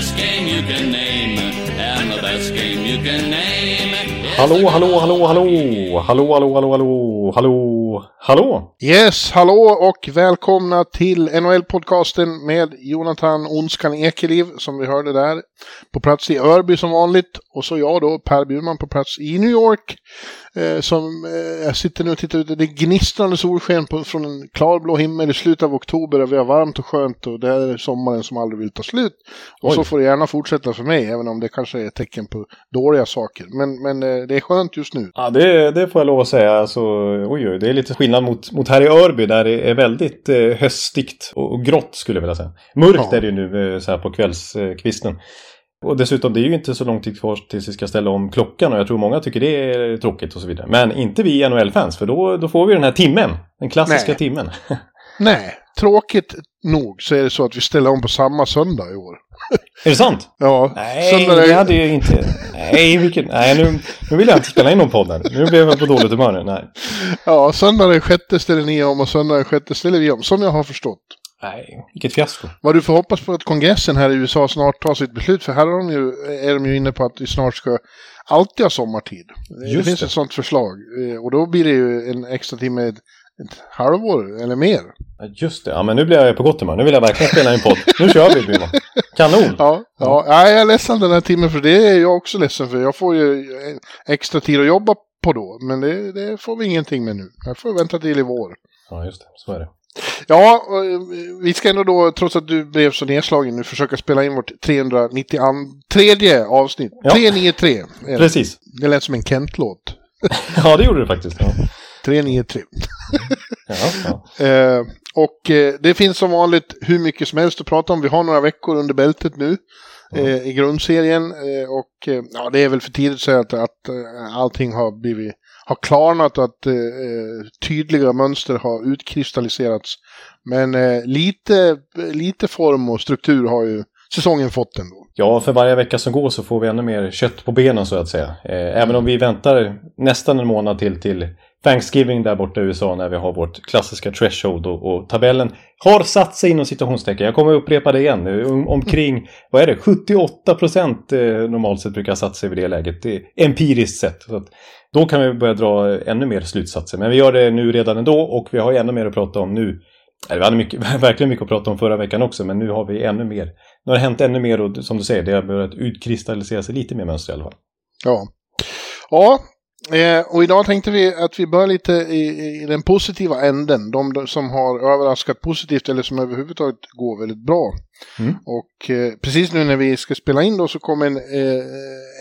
best game you can name, and the best game you can name. Hallå, hallå, hallå, hallå! Hallå, hallå, hallå, hallå, hallå, hallå! Yes, hallå och välkomna till NHL-podcasten med Jonathan Onskan Ekeliv som vi hörde där. På plats i Örby som vanligt och så jag då, Per Bjurman på plats i New York. Eh, som, eh, jag sitter nu och tittar ut, det är gnistrande solsken på, från en klarblå himmel i slutet av oktober och vi har varmt och skönt och det är sommaren som aldrig vill ta slut. Och Oj. så får det gärna fortsätta för mig, även om det kanske är ett tecken på dåliga saker. Men, men eh, det är skönt just nu. Ja, det, det får jag lov att säga. Alltså, oj, oj, det är lite skillnad mot, mot här i Örby där det är väldigt eh, höstigt och, och grått skulle jag vilja säga. Mörkt Ja. är det ju nu eh, så här på kvällskvisten. Och dessutom, det är ju inte så lång tid kvar tills vi ska ställa om klockan och jag tror många tycker det är tråkigt och så vidare. Men inte vi NHL-fans, för då, då får vi den här timmen. Den klassiska Nej. timmen. Nej, tråkigt nog så är det så att vi ställer om på samma söndag i år. är det sant? Ja, Nej, söndag det hade jag inte. Nej, vilken... Nej nu, nu vill jag inte spela in någon podd här. Nu blev jag på dåligt humör nu. Nej. Ja, söndag den sjätte ställer ni om och söndag den sjätte ställer vi om, som jag har förstått. Nej, vilket fiasko. Vad du får hoppas på att kongressen här i USA snart tar sitt beslut, för här har de ju, är de ju inne på att vi snart ska alltid ha sommartid. det Just finns det. ett sånt förslag. Eh, Och då blir det ju en extra timme, ett, ett halvår eller mer. Ja, Just det, ja men nu blir jag på gott humör. Nu vill jag verkligen spela in podd. Nu kör vi Bjurman. Kanon! Ja, ja. Nej, jag är ledsen den här timmen, för det är jag också ledsen för. Jag får ju en extra tid att jobba på då, men det, det får vi ingenting med nu. Jag får vänta till i vår. Ja, just det. Så är det. Ja, eh, vi ska ändå då, trots att du blev så nedslagen nu, försöka spela in vårt 393 avsnitt. Ja. 393. är det. Precis. Det lät som en Kent-låt. Ja, det gjorde det faktiskt. Ja. 393. Ja, ja. Eh, och eh, det finns som vanligt hur mycket som helst att prata om. Vi har några veckor under bältet nu eh, i grundserien. Eh, och eh, ja, det är väl för tidigt att säga att, att eh, allting har blivit har klarnat och att eh, tydliga mönster har utkristalliserats. Men eh, lite, lite form och struktur har ju säsongen fått ändå. ja, för varje vecka som går så får vi ännu mer kött på benen så att säga. Eh, Även om vi väntar nästan en månad till till Thanksgiving där borta i USA när vi har vårt klassiska threshold och, och tabellen har satt sig inom citationstecken. Jag kommer upprepa det igen. nu. Om, omkring, vad är det, 78 procent eh, normalt sett brukar satsa satt sig vid det läget. Det är empiriskt sett. Så att, då kan vi börja dra ännu mer slutsatser. Men vi gör det nu redan ändå och vi har ännu mer att prata om nu. Eller, Vi hade mycket, verkligen mycket att prata om förra veckan också, men nu har vi ännu mer. Nu har det hänt ännu mer och som du säger, det har börjat utkristallisera sig lite mer mönster i alla fall. Ja. Ja, eh, och idag tänkte vi att vi börjar lite i, i den positiva änden. De som har överraskat positivt eller som överhuvudtaget går väldigt bra. Mm. Och eh, precis nu när vi ska spela in då så kommer en eh,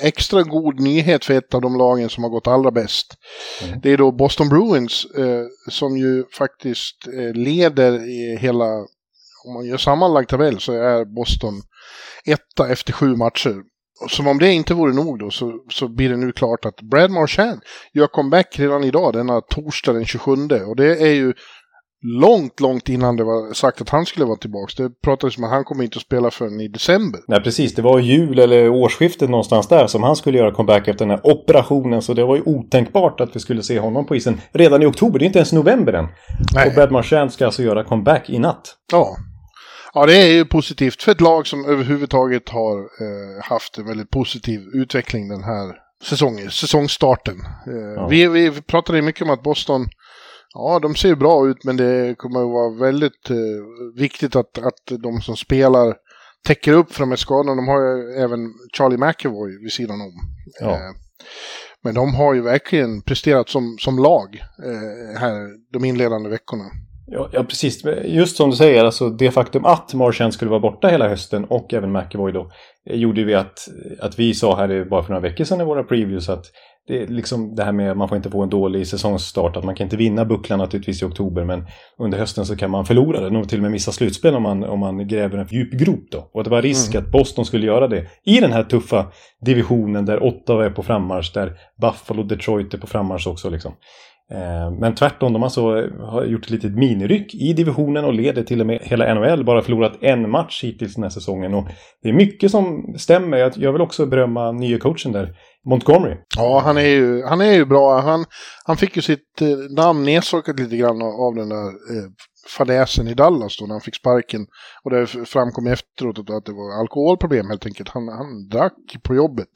extra god nyhet för ett av de lagen som har gått allra bäst. Mm. Det är då Boston Bruins eh, som ju faktiskt eh, leder i hela, om man gör sammanlagd tabell så är Boston etta efter sju matcher. Som om det inte vore nog då så, så blir det nu klart att Brad Marchand gör comeback redan idag, denna torsdag den 27. Och det är ju långt, långt innan det var sagt att han skulle vara tillbaka. Det pratades om att han kommer inte att spela förrän i december. Nej, precis. Det var jul eller årsskiftet någonstans där som han skulle göra comeback efter den här operationen. Så det var ju otänkbart att vi skulle se honom på isen redan i oktober. Det är inte ens november än. Nej. Och Brad Marchand ska alltså göra comeback i natt. Ja. Ja, det är ju positivt för ett lag som överhuvudtaget har eh, haft en väldigt positiv utveckling den här säsongen, säsongstarten. Eh, Ja. vi, vi pratade mycket om att Boston, ja de ser bra ut men det kommer att vara väldigt eh, viktigt att, att de som spelar täcker upp för de här skadorna. De har ju även Charlie McAvoy vid sidan om. Ja. Eh, men de har ju verkligen presterat som, som lag eh, här de inledande veckorna. Ja, ja, precis. Just som du säger, alltså det faktum att Marchand skulle vara borta hela hösten och även McAvoy då, eh, gjorde vi att, att vi sa här bara för några veckor sedan i våra previews att det är liksom det här med att man får inte få en dålig säsongsstart. Att man kan inte vinna bucklan naturligtvis i oktober men under hösten så kan man förlora den och till och med missa slutspel om man, om man gräver en djup grop då. Och det var risk mm. att Boston skulle göra det i den här tuffa divisionen där Ottawa är på frammarsch, där Buffalo och Detroit är på frammarsch också liksom. Eh, men tvärtom, de alltså har gjort ett litet miniryck i divisionen och leder till och med hela NHL. Bara förlorat en match hittills den här säsongen. Och det är mycket som stämmer. Jag vill också berömma nya coachen där, Montgomery. Ja, han är ju, han är ju bra. Han, han fick ju sitt eh, namn nedsorkat lite grann av den där eh, fadäsen i Dallas då när han fick sparken. Och det framkom efteråt att det var alkoholproblem helt enkelt. Han, han drack på jobbet.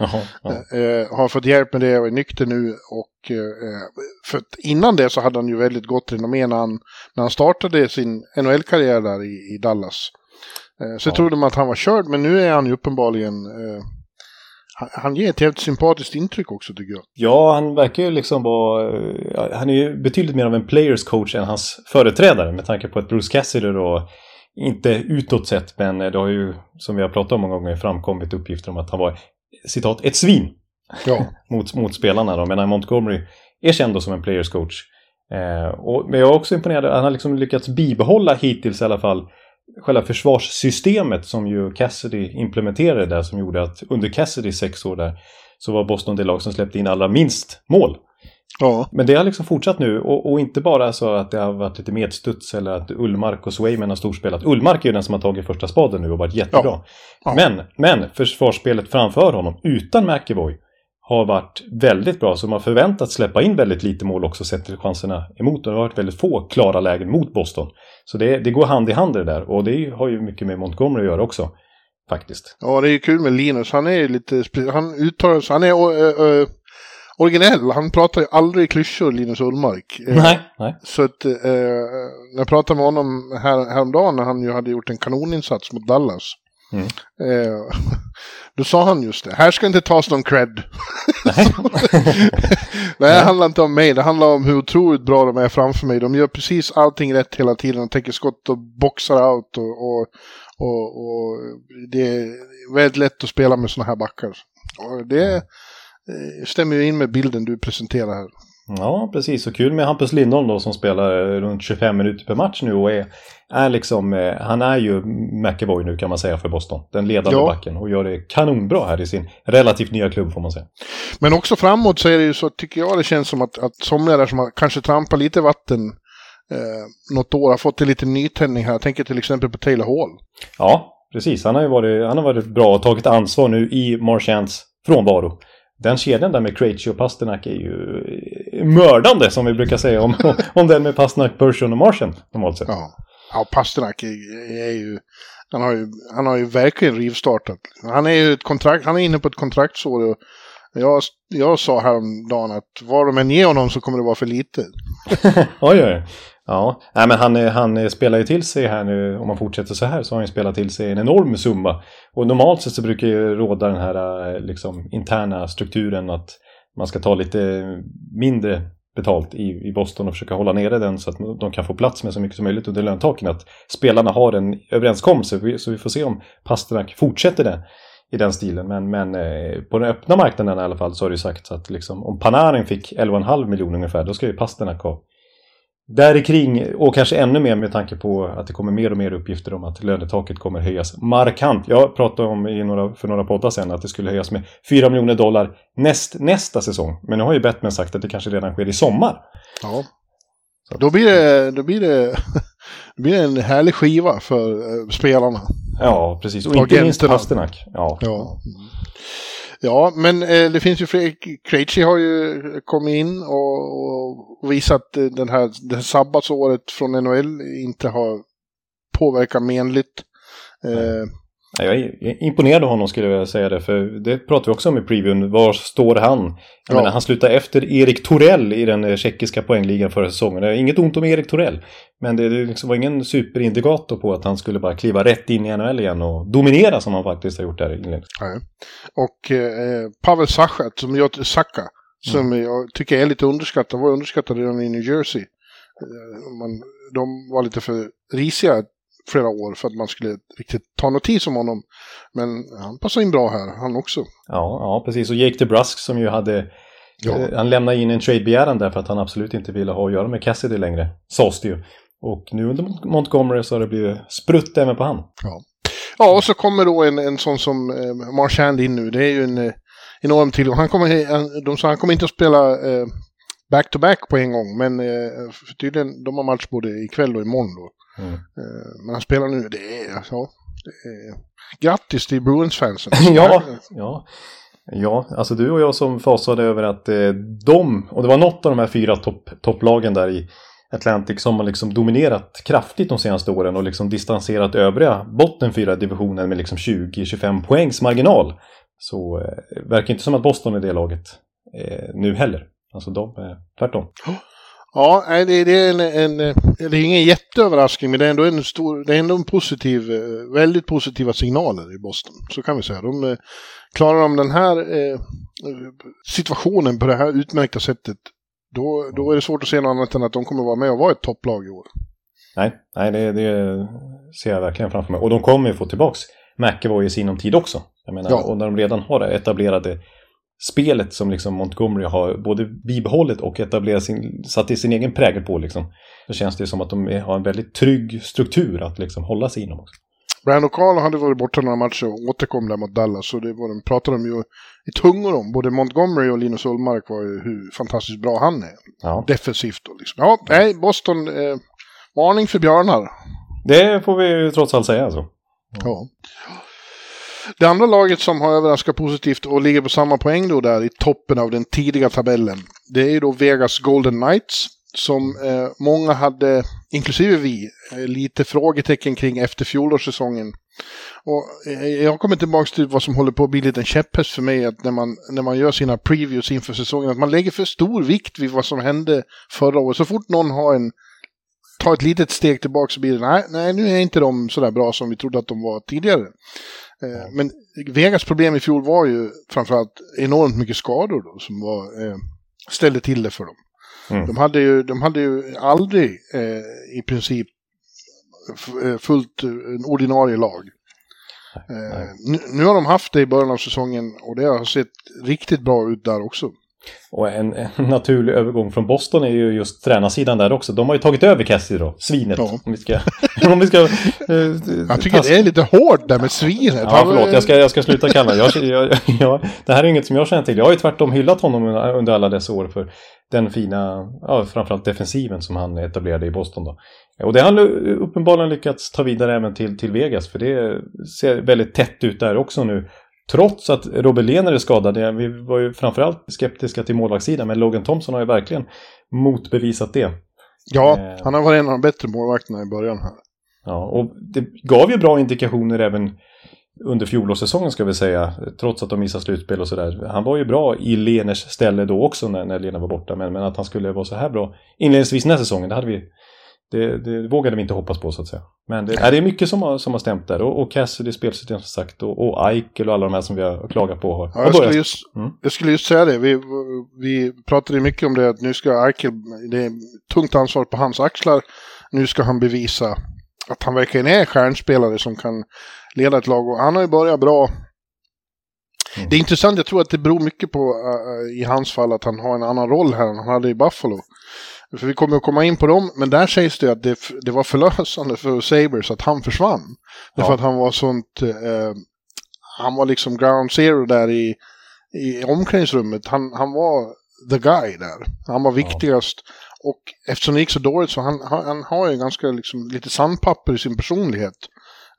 Aha, ja. eh, har fått hjälp med det och är nykter nu. Och, eh, för innan det så hade han ju väldigt gott renommé när han, när han startade sin NHL-karriär där i, i Dallas. Eh, så ja. trodde man att han var körd, men nu är han ju uppenbarligen eh, han ger ett helt sympatiskt intryck också tycker jag. Ja, han verkar ju liksom vara... Han är ju betydligt mer av en players coach än hans företrädare med tanke på att Bruce Cassidy då inte utåt sett, men det har ju som vi har pratat om många gånger framkommit uppgifter om att han var citat ett svin ja. mot, mot spelarna. Då. Medan Montgomery är känd som en players coach. Eh, och, men jag är också imponerad, han har liksom lyckats bibehålla hittills i alla fall själva försvarssystemet som ju Cassidy implementerade där som gjorde att under Cassidys sex år där så var Boston det lag som släppte in allra minst mål. Ja. Men det har liksom fortsatt nu och, och, inte bara så att det har varit lite medstuds eller att Ullmark och Swayman har storspelat. Ullmark är ju den som har tagit första spaden nu och varit jättebra. Ja. Ja. Men, men försvarsspelet framför honom utan McEvoy har varit väldigt bra. Så man förväntat släppa in väldigt lite mål också sett till chanserna emot. Det har varit väldigt få klara lägen mot Boston. Så det, det går hand i hand det där. Och det har ju mycket med Montgomery att göra också. Faktiskt. Ja, det är ju kul med Linus. Han är ju lite... Han uttalar sig... Han är ö, ö, originell. Han pratar ju aldrig klyschor, Linus Ullmark. Nej, nej. Så att, eh, när jag pratade med honom här, häromdagen när han ju hade gjort en kanoninsats mot Dallas. Mm. Eh, då sa han just det, här ska inte tas någon cred. Nej. det handlar inte om mig, det handlar om hur otroligt bra de är framför mig. De gör precis allting rätt hela tiden, de tänker skott och boxar out. Och, och, och, och det är väldigt lätt att spela med sådana här backar. Och det eh, stämmer ju in med bilden du presenterar här. Ja, precis. Och kul med Hampus Lindholm då som spelar runt 25 minuter per match nu och är, är liksom, eh, han är ju McEvoy nu kan man säga för Boston. Den ledande ja. backen och gör det kanonbra här i sin relativt nya klubb får man säga. Men också framåt så är det ju så, tycker jag det känns som att, att somliga där som har kanske trampat lite vatten eh, något år har fått en liten nytändning här. Jag tänker till exempel på Taylor Hall. Ja, precis. Han har ju varit, han har varit bra och tagit ansvar nu i Marchands frånvaro den kedjan där med Krejci och Pasternak är ju mördande som vi brukar säga om, om den med Pasternak, Persson och Martian normalt sett. Ja, ja Pasternak är, är ju han har ju, han har ju verkligen rivstartat. Han är ju ett kontrakt, han är inne på ett kontraktsår. Och jag, jag sa häromdagen att vad de än ger honom så kommer det vara för lite. oj, oj. Ja, Nej, men han, han spelar ju till sig här nu, om man fortsätter så här, så har han ju spelat till sig en enorm summa. Och normalt sett så brukar ju råda den här eh, liksom, interna strukturen att man ska ta lite mindre betalt i, i Boston och försöka hålla nere den så att de kan få plats med så mycket som möjligt under löntaken. Att spelarna har en överenskommelse, så vi får se om Pasternak fortsätter det i den stilen. Men, men eh, på den öppna marknaden i alla fall så har det ju sagts att liksom, om Panarin fick 11,5 miljoner ungefär, då ska ju Pasternak ha där kring och kanske ännu mer med tanke på att det kommer mer och mer uppgifter om att lönetaket kommer höjas markant. Jag pratade om i några, för några poddar sedan att det skulle höjas med 4 miljoner dollar näst, nästa säsong. Men nu har ju Batman sagt att det kanske redan sker i sommar. Ja. Då blir det, då blir det, då blir det en härlig skiva för uh, spelarna. Ja, precis. Och inte minst Pasternak. Ja. ja. Ja, men eh, det finns ju fler. Krejci har ju kommit in och, och visat eh, den här, det här sabbatsåret från NHL inte har påverkat menligt. Eh, jag är imponerad av honom skulle jag vilja säga det. För det pratar vi också om i previewn. Var står han? Jag ja. menar, han slutar efter Erik Torell i den eh, tjeckiska poängligan förra säsongen. Inget ont om Erik Torell. Men det liksom var ingen superindikator på att han skulle bara kliva rätt in i NHL igen och dominera som han faktiskt har gjort där inledningsvis. Ja. Och eh, Pavel Sachat, som jag, Saka, som mm. jag tycker är lite underskattad, var underskattad redan i New Jersey. Eh, man, de var lite för risiga flera år för att man skulle riktigt ta notis om honom. Men han passar in bra här, han också. Ja, ja precis. Och Jake DeBrusk som ju hade Ja. Eh, han lämnade in en trade-begäran där för att han absolut inte ville ha att göra med Cassidy längre, sades det ju. Och nu under Montgomery så har det blivit sprutt även på han. Ja, ja och så kommer då en, en sån som eh, Marchand in nu. Det är ju en eh, enorm tillgång. Han kommer, han, de sa han kommer inte att spela eh, back-to-back -back på en gång, men eh, tydligen, de har match både ikväll och imorgon då. Mm. Eh, men han spelar nu, det är, ja, det är, grattis till Bruins-fansen. ja, ja. Ja, alltså du och jag som fasade över att eh, de, och det var något av de här fyra topp, topplagen där i Atlantic som har liksom dominerat kraftigt de senaste åren och liksom distanserat övriga botten fyra divisionen med liksom 20-25 poängs marginal. Så eh, verkar inte som att Boston är det laget eh, nu heller. Alltså de, eh, tvärtom. Ja, det, det, är en, en, det är ingen jätteöverraskning men det är ändå en stor, det är ändå en positiv, eh, väldigt positiva signaler i Boston. Så kan vi säga. De, eh, klarar de den här eh, situationen på det här utmärkta sättet då, då är det svårt att se något annat än att de kommer vara med och vara ett topplag i år. Nej, nej det, det ser jag verkligen framför mig. Och de kommer ju få tillbaks McEvoy i sinom tid också. Jag menar, ja. och när de redan har det etablerade spelet som liksom Montgomery har både bibehållit och etablerat sin, satt i sin egen prägel på liksom. Så känns det som att de har en väldigt trygg struktur att liksom hålla sig inom också. Brandon Carl hade varit borta några matcher och återkom där mot Dallas. Så det var, de pratade de ju i tungor om. Både Montgomery och Linus Ullmark var ju hur fantastiskt bra han är. Ja. Defensivt då liksom. Ja, nej, Boston, eh, varning för björnar. Det får vi ju trots allt säga alltså. Ja. Det andra laget som har överraskat positivt och ligger på samma poäng då där i toppen av den tidiga tabellen. Det är ju då Vegas Golden Knights som eh, många hade, inklusive vi, eh, lite frågetecken kring efter fjolårssäsongen. Och eh, jag kommer tillbaka till vad som håller på att bli lite en käpphäst för mig, att när man, när man gör sina previews inför säsongen, att man lägger för stor vikt vid vad som hände förra året. Så fort någon har en, tar ett litet steg tillbaka så blir det, nej, nej nu är inte de sådär bra som vi trodde att de var tidigare. Eh, men Vegas problem i fjol var ju framförallt enormt mycket skador då, som var, eh, ställde till det för dem. Mm. De, hade ju, de hade ju aldrig eh, i princip eh, fullt eh, en ordinarie lag. Eh, nu, nu, har de haft det i början av säsongen och det har sett riktigt bra ut där också. Och en, en, naturlig övergång från Boston är ju just tränarsidan där också. De har ju tagit över Cassidy då, svinet. Ja. Om vi ska... om vi ska uh, jag tycker det är lite hårt där med svinet. Ja, förlåt, jag ska, jag ska sluta kalla jag, jag, jag, Det här är inget som jag känner till. Jag har ju tvärtom hyllat honom under alla dessa år för den fina, ja, framförallt defensiven som han etablerade i Boston då. Och det har han uppenbarligen lyckats ta vidare även till, till Vegas, för det ser väldigt tätt ut där också nu. Trots att Robert Lehner är skadad, vi var ju framförallt skeptiska till målvaktssidan, men Logan Thompson har ju verkligen motbevisat det. Ja, eh, han har varit en av de bättre målvakterna i början här. Ja, och det gav ju bra indikationer även under fjolårssäsongen ska vi säga, trots att de missade slutspel och sådär. Han var ju bra i Leners ställe då också när, när Lena var borta, men, men att han skulle vara så här bra inledningsvis den här säsongen, det hade vi det, det, vågade vi inte hoppas på så att säga. Men det, är det är mycket som har, som har stämt där. Och, och Cassidy spelsystem som sagt och, och Eichel och alla de här som vi har klagat på har, ja, jag, skulle just, mm. jag skulle just säga det. Vi, vi pratade mycket om det att nu ska Eichel, det är tungt ansvar på hans axlar. Nu ska han bevisa att han verkligen är stjärnspelare som kan leda ett lag. Och han har ju börjat bra. Mm. Det är intressant, jag tror att det beror mycket på uh, i hans fall att han har en annan roll här än han hade i Buffalo. För vi kommer att komma in på dem, men där sägs det att det, det var förlösande för Sabres att han försvann. Ja. Därför att han var sånt, uh, han var liksom ground zero där i, i omklädningsrummet. Han, han var the guy där. Han var viktigast. Ja. Och eftersom det gick så dåligt så han, han, han har ju ganska liksom, lite sandpapper i sin personlighet.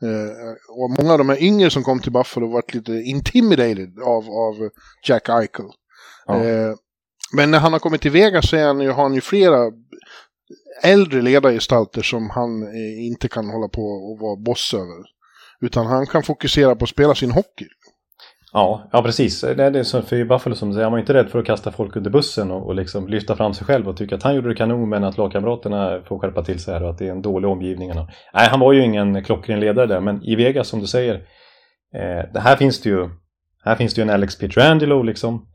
Eh, och många av de här yngre som kom till Buffalo varit lite intimidated av, av Jack Eichel. Ja. Eh, men när han har kommit till Vegas så är han ju, har han ju flera äldre ledargestalter som han eh, inte kan hålla på och vara boss över. Utan han kan fokusera på att spela sin hockey. Ja, ja precis. Det är så för i Buffalo som säger, han var inte rädd för att kasta folk under bussen och, och liksom lyfta fram sig själv och tycka att han gjorde det kanon men att lagkamraterna får skärpa till sig här och att det är en dålig omgivning. Nej, han var ju ingen klockren ledare där, men i Vegas som du säger, eh, det här finns det ju, här finns det ju en Alex Pietrangelo liksom.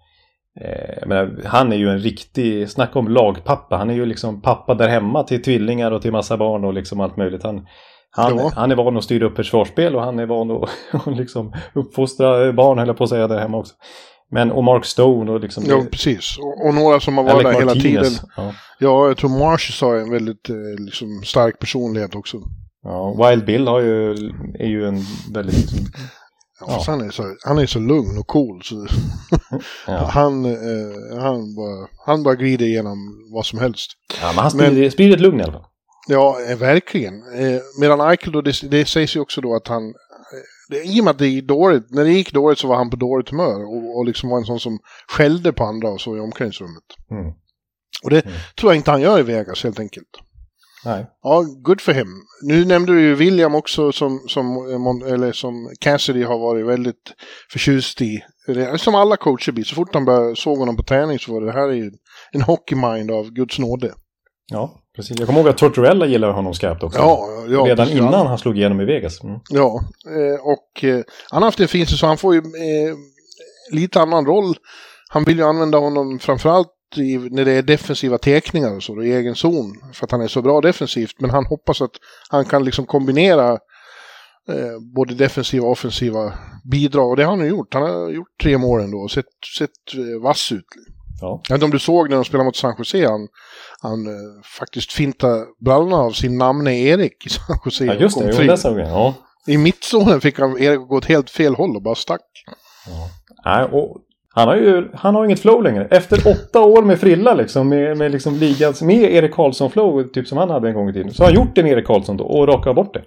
Eh, men han är ju en riktig, snacka om lagpappa, han är ju liksom pappa där hemma till tvillingar och till massa barn och liksom allt möjligt. Han, han, han är van att styra upp försvarsspel och han är van att liksom uppfostra barn, höll jag på att säga, där hemma också. Men och Mark Stone och liksom... Ja, precis. Och, och några som har varit där hela tiden. Ja. ja, jag tror Marsh sa en väldigt eh, liksom, stark personlighet också. Ja, Wild Bill har ju, är ju en väldigt... Ja, Han, är så, han är så lugn och cool. Så ja. han, eh, han, bara, han bara glider igenom vad som helst. Ja, men han sprider, men, sprider ett lugn i alla fall. Ja, eh, verkligen. Eh, medan Eichel då, det, det sägs ju också då att han, det, i och med att det gick dåligt, när det gick dåligt så var han på dåligt humör och, och liksom var en sån som skällde på andra och så i omklädningsrummet. Mm. Och det mm. tror jag inte han gör i Vegas helt enkelt. Nej. Ja, good for him. Nu nämnde du ju William också som, som, eller som Cassidy har varit väldigt förtjust i. Som alla coacher blir, så fort han började, såg honom på träning så var det, det här är en hockeymind av Guds nåde. Ja, precis. Jag kommer ihåg att Tortorella gillar honom skarpt också. Ja, ja, Redan precis. innan han slog igenom i Vegas. Mm. Ja, eh, och eh, han har haft en fin säsong. Han får ju eh, lite annan roll. Han vill ju använda honom framförallt när det är defensiva teckningar och så, då, i egen zon. För att han är så bra defensivt. Men han hoppas att han kan liksom kombinera eh, både defensiva och offensiva bidrag. Och det har han gjort. Han har gjort tre mål ändå och sett, sett eh, vass ut. Ja. Jag vet inte om du såg när de spelade mot San Jose. Han, han eh, faktiskt fintade brallorna av sin namne Erik i San Jose. Ja, just det. Jo, det såg jag. Ja. I mittzonen fick han Erik gå åt helt fel håll och bara stack. Ja. Nej, och han har ju han har inget flow längre. Efter åtta år med frilla liksom, med, med liksom ligans, med Erik Karlsson-flow, typ som han hade en gång i tiden. Så har han gjort en Erik Karlsson då och rakat bort det.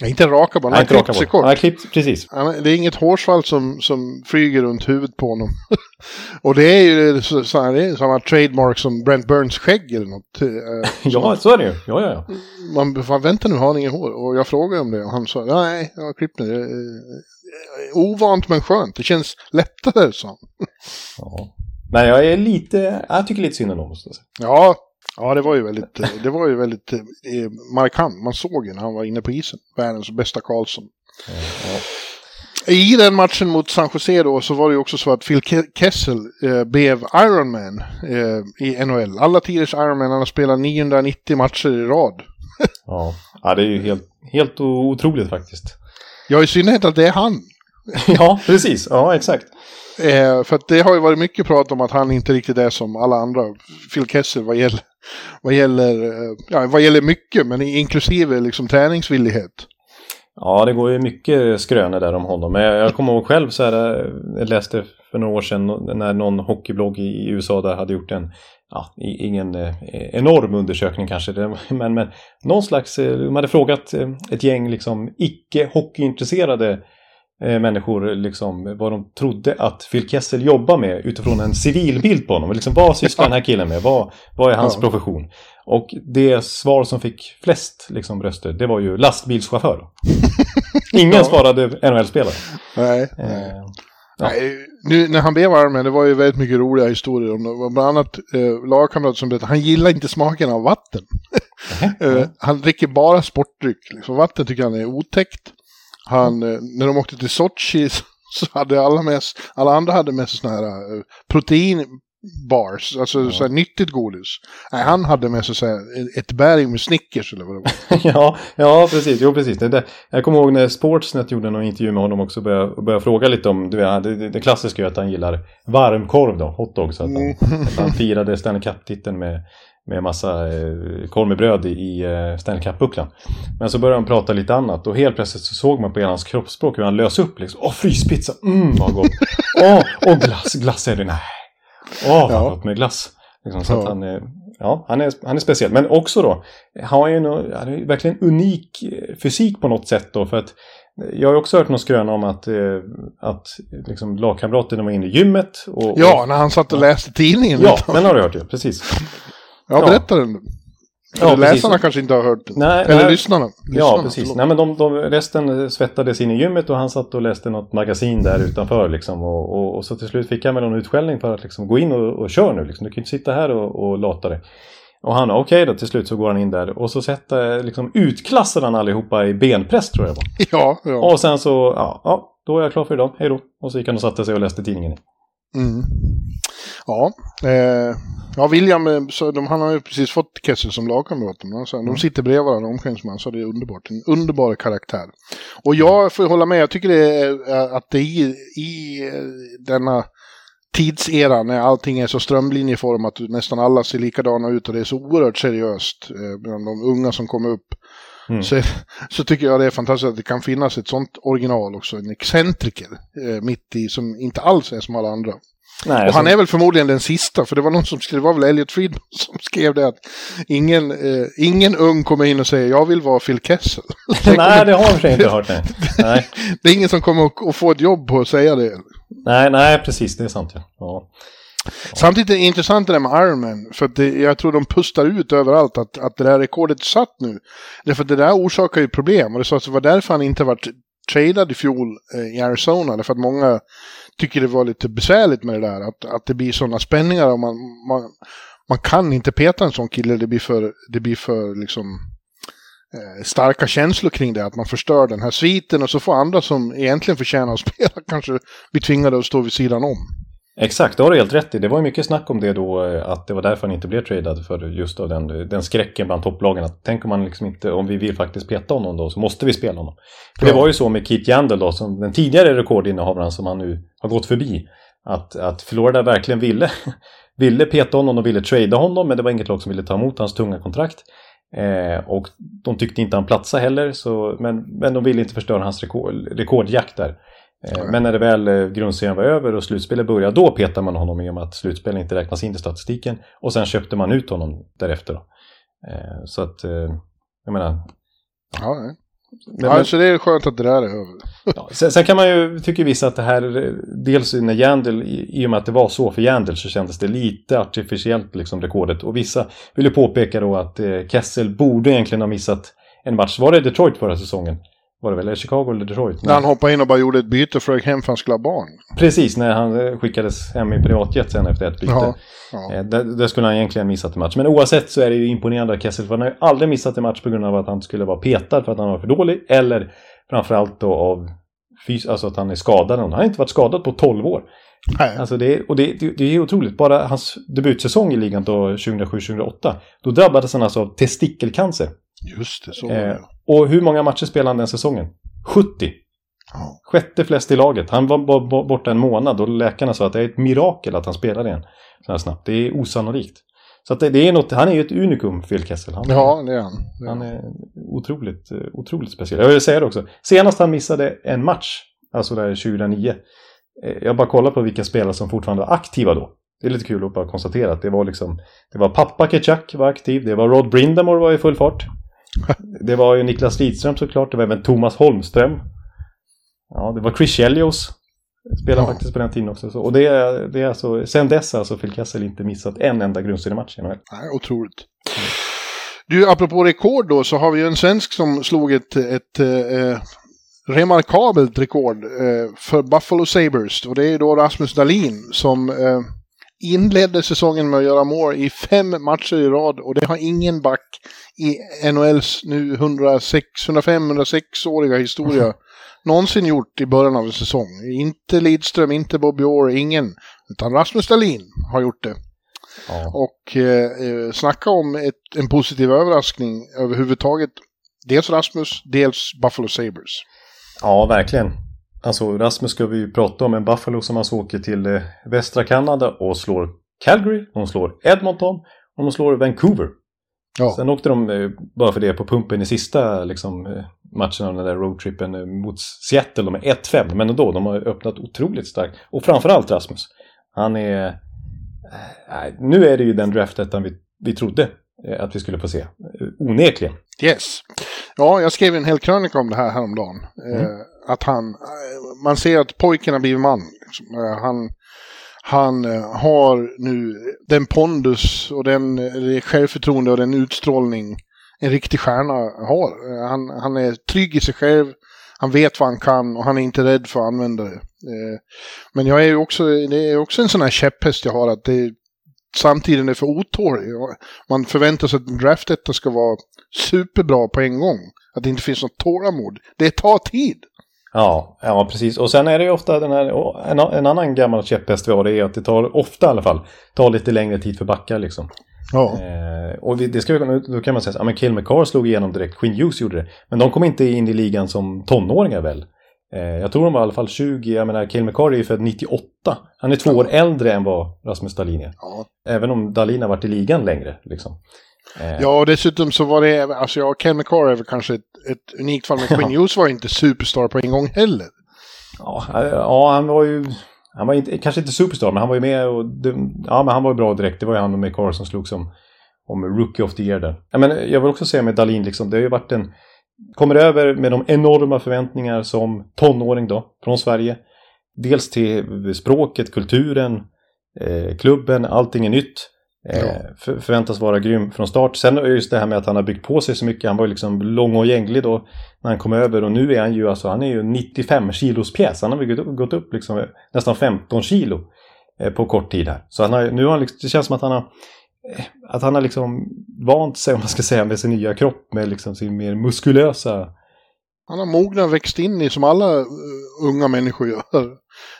Nej, inte raka bort, han har klippt sig kort. Han har klippt, precis. Det är inget hårsvall som, som flyger runt huvudet på honom. och det är ju så, så, det är samma trademark som Brent Burns skägg eller något. Eh, ja, så är det ju. Ja, ja, ja. Man, man väntar nu, har han inget hår? Och jag frågade om det och han sa, nej, jag har klippt det ovant men skönt. Det känns lättare, så. ja. Nej, jag är lite, jag tycker lite synd om säga. Ja, ja det var ju väldigt, det var ju väldigt eh, markant. Man såg ju när han var inne på isen. Världens bästa Karlsson. Ja, ja. I den matchen mot San Jose då så var det ju också så att Phil Kessel eh, blev Ironman eh, i NHL. Alla tiders Ironman, han har spelat 990 matcher i rad. ja. ja, det är ju helt, helt otroligt faktiskt. Ja, i synnerhet att det är han. ja, precis. Ja, exakt. Eh, för det har ju varit mycket prat om att han inte riktigt är som alla andra. Phil Kessel vad gäller, vad gäller, eh, ja, vad gäller mycket, men inklusive liksom träningsvillighet. Ja, det går ju mycket skrönor där om honom. Men jag, jag kommer ihåg själv så här, jag läste för några år sedan när någon hockeyblogg i USA där hade gjort en ja, ingen eh, enorm undersökning kanske, men, men någon slags, eh, de hade frågat eh, ett gäng liksom icke hockeyintresserade människor liksom, vad de trodde att Phil Kessel jobbar med utifrån en civilbild på honom. Liksom, vad sysslar den här killen med? Vad, vad är hans ja. profession? Och det svar som fick flest liksom, röster, det var ju lastbilschaufför. Ingen ja. svarade NHL-spelare. Nej. Eh, Nej, nu när han blev Ironman, det var ju väldigt mycket roliga historier om det. Bland annat eh, lagkamrat som berättade han gillar inte smaken av vatten. eh, han dricker bara sportdryck. Liksom. Vatten tycker han är otäckt. Han, eh, när de åkte till Sochi så hade alla, med, alla andra hade med sig sådana här eh, protein, bars, alltså ja. så här nyttigt godis. Nej, han hade med sig så här, ett berg med Snickers eller vad det var. ja, ja, precis. Jo, precis. Det, det, jag kommer ihåg när Sportsnet gjorde någon intervju med honom också och började, började fråga lite om, du vet, det, det klassiska är att han gillar varmkorv då, hotdog. Så att han, mm. att han firade Stanley Cup-titeln med, med massa eh, korv med bröd i eh, Stanley Cup-bucklan. Men så började han prata lite annat och helt plötsligt så såg man på hela hans kroppsspråk hur han lös upp liksom. Åh, fryspizza! Mm, vad gott! Åh, och glass! Glass är det? Nej. Åh, vad ja. med glass. Liksom, så ja. att han, är, ja, han, är, han är speciell. Men också då, han har ju no, han är verkligen unik eh, fysik på något sätt då. För att jag har också hört någon skröna om att, eh, att liksom, lagkamraterna var inne i gymmet. Och, ja, när han satt och läste tidningen. Ja, den har du hört ju, precis. Ja, berätta den. Ja, läsarna kanske inte har hört. Nej, Eller nej, lyssnarna. lyssnarna. Ja, precis. Nej, men de, de, resten svettades in i gymmet och han satt och läste något magasin där utanför. Liksom, och, och, och så till slut fick han väl någon utskällning för att liksom, gå in och, och köra nu. Liksom. Du kan inte sitta här och, och lata dig. Och han, okej okay då, till slut så går han in där och så sätter, liksom, utklassar han allihopa i benpress tror jag var. Ja, ja. Och sen så, ja, ja, då är jag klar för idag, hej då. Och så gick han och satte sig och läste tidningen. Mm. Ja, eh, Ja, William, eh, så de, han har ju precis fått Kessel som lagkamrat. Alltså, de mm. sitter bredvid varandra omklädningsman, så det är underbart. En underbar karaktär. Och jag får hålla med, jag tycker det är att det i, i eh, denna tidsera när allting är så strömlinjeformat nästan alla ser likadana ut och det är så oerhört seriöst eh, bland de unga som kommer upp. Mm. Så, så tycker jag det är fantastiskt att det kan finnas ett sånt original också, en excentriker eh, mitt i som inte alls är som alla andra. Nej, och han är väl förmodligen den sista, för det var någon som skrev, det var väl Elliot Friedman som skrev det att ingen, eh, ingen ung kommer in och säger jag vill vara Phil Kessel. nej, det har jag inte hört. Nej. nej. det är ingen som kommer att få ett jobb på att säga det. Nej, nej, precis, det är sant. Ja. ja. Samtidigt är det intressant det där med Ironman, för att det, jag tror de pustar ut överallt att, att det där rekordet satt nu. Därför att det där orsakar ju problem, och det, så att det var därför han inte varit tradad i fjol eh, i Arizona, därför att många tycker det var lite besvärligt med det där, att, att det blir sådana spänningar och man, man, man kan inte peta en sån kille, det blir för, det blir för liksom eh, starka känslor kring det, att man förstör den här sviten och så får andra som egentligen förtjänar att spela kanske bli tvingade att stå vid sidan om. Exakt, det har du helt rätt i. Det var ju mycket snack om det då, eh, att det var därför han inte blev tradad för just av den, den skräcken bland topplagen. Att tänk om man liksom inte, om vi vill faktiskt peta honom då, så måste vi spela honom. För ja. det var ju så med Keith Yandel då, som den tidigare rekordinnehavaren som han nu har gått förbi. Att, att Florida verkligen ville, ville peta honom och ville trada honom, men det var inget lag som ville ta emot hans tunga kontrakt. Eh, och de tyckte inte han platsade heller, så, men, men de ville inte förstöra hans rekord, rekordjakt där. Eh, men när det väl eh, grundserien var över och slutspelet började, då petade man honom i och med att slutspel inte räknas in i statistiken. Och sen köpte man ut honom därefter. Då. Eh, så att, jag menar... Ja. Men, ja, så det är skönt att det där är över. ja, sen, sen, kan man ju, tycker vissa att det här, dels när Jandel, i, i och med att det var så för Jandel så kändes det lite artificiellt liksom rekordet. Och vissa vill ju påpeka då att Kessel borde egentligen ha missat en match. Var det Detroit förra säsongen? Var det väl, Chicago eller Detroit? När han hoppade in och bara gjorde ett byte för att hem för att han skulle ha barn. Precis, när han eh, skickades hem i privatjet sen efter ett byte. Ja, ja. Eh, det, det, skulle han egentligen missat en match. Men oavsett så är det ju imponerande av Kessel, för han har ju aldrig missat en match på grund av att han skulle vara petad för att han var för dålig, eller framförallt då av fys alltså att han är skadad. Han har inte varit skadad på 12 år. Nej. Alltså det, och det, det, det är otroligt. Bara hans debutsäsong i ligan då 2007-2008, då drabbades han alltså av testikelcancer. Just det, så var det. Eh, och hur många matcher spelade han den säsongen? 70! Ja. Sjätte flest i laget. Han var borta en månad och läkarna sa att det är ett mirakel att han spelade igen så här snabbt. Det är osannolikt. Så att det, det är något, han är ju ett unikum, Phil Kessel. Han, ja, det är han. Det är han är otroligt, otroligt speciell. Jag vill säga det också. Senast han missade en match, alltså där 2009. Eh, jag bara kollar på vilka spelare som fortfarande var aktiva då. Det är lite kul att bara konstatera att det var liksom Det var pappa Ketchuk var aktiv, det var Rod Brindamore var i full fart. Det var ju Niklas Lidström såklart, det var även Thomas Holmström. Ja, det var Chris Chelios. Spelade ja. faktiskt på den tiden också. och det är, det är alltså, sen dess har alltså Phil Kessel inte missat en enda grundseriematch i NHL. Nej, otroligt. Du, apropå rekord då, så har vi ju en svensk som slog ett, ett eh, remarkabelt rekord eh, för Buffalo Sabres. Och det är då Rasmus Dahlin som eh, inledde säsongen med att göra mål i fem matcher i rad och det har ingen back i NHLs nu 105-106-åriga historia mm. någonsin gjort i början av en säsong. Inte Lidström, inte Bobby Orr, ingen. Utan Rasmus Dahlin har gjort det. Ja. Och eh, eh, snacka om ett, en positiv överraskning överhuvudtaget. Dels Rasmus, dels Buffalo Sabres. Ja, verkligen. Alltså Rasmus ska vi ju prata om, en Buffalo som alltså åker till eh, västra Kanada och slår Calgary, de slår Edmonton och de slår Vancouver. Ja. Sen åkte de, eh, bara för det, på pumpen i sista liksom, eh, matchen av den där roadtrippen eh, mot Seattle. De är 1-5, men ändå, de har öppnat otroligt starkt. Och framförallt Rasmus. Han är... Nu är det ju den draftettan vi, vi trodde att vi skulle få se. Onekligen. Yes. Ja, jag skrev en hel krönika om det här häromdagen. Mm. Att han, eh, man ser att pojken har blivit man. Liksom. Eh, han, han eh, har nu den pondus och den det självförtroende och den utstrålning en riktig stjärna har. Han, han är trygg i sig själv, han vet vad han kan och han är inte rädd för att använda det. Men jag är också, det är också en sån här käpphäst jag har att det samtidigt är för otålig. Man förväntar sig att draftet draftetta ska vara superbra på en gång. Att det inte finns något tålamod. Det tar tid. Ja, ja, precis. Och sen är det ju ofta den här, en, en annan gammal käpphäst vi har, det är att det tar, ofta i alla fall, tar lite längre tid för backar liksom. Ja. Eh, och det ska vi, då kan man säga att ja, Kill McCarr slog igenom direkt, Quinn Hughes gjorde det. Men de kom inte in i ligan som tonåringar väl? Eh, jag tror de var i alla fall 20, jag menar Cale McCarty är född 98. Han är två år äldre än vad Rasmus Dahlin är. Ja. Även om Dahlin har varit i ligan längre. Liksom. Eh. Ja, och dessutom så var det, alltså ja, Ken McCarr är väl kanske ett, ett unikt fall, men Quinn Hughes var inte superstar på en gång heller. Ja, ja han var ju, han var inte, kanske inte superstar, men han var ju med och, det, ja men han var ju bra direkt. Det var ju han och McCarr som slogs om, om Rookie of the Year där. Ja, men jag vill också säga med Dahlin, liksom, det har ju varit en, kommer över med de enorma förväntningar som tonåring då, från Sverige. Dels till språket, kulturen, eh, klubben, allting är nytt. Eh, för, förväntas vara grym från start. Sen just det här med att han har byggt på sig så mycket. Han var ju liksom lång och gänglig då när han kom över. Och nu är han ju alltså, han är ju 95 kilos pjäs. Han har gått, gått upp liksom nästan 15 kilo eh, på kort tid här. Så han har, nu har han liksom, det känns som att han har eh, att han har liksom vant sig, om man ska säga, med sin nya kropp, med liksom sin mer muskulösa han har mognat växt in i som alla unga människor gör.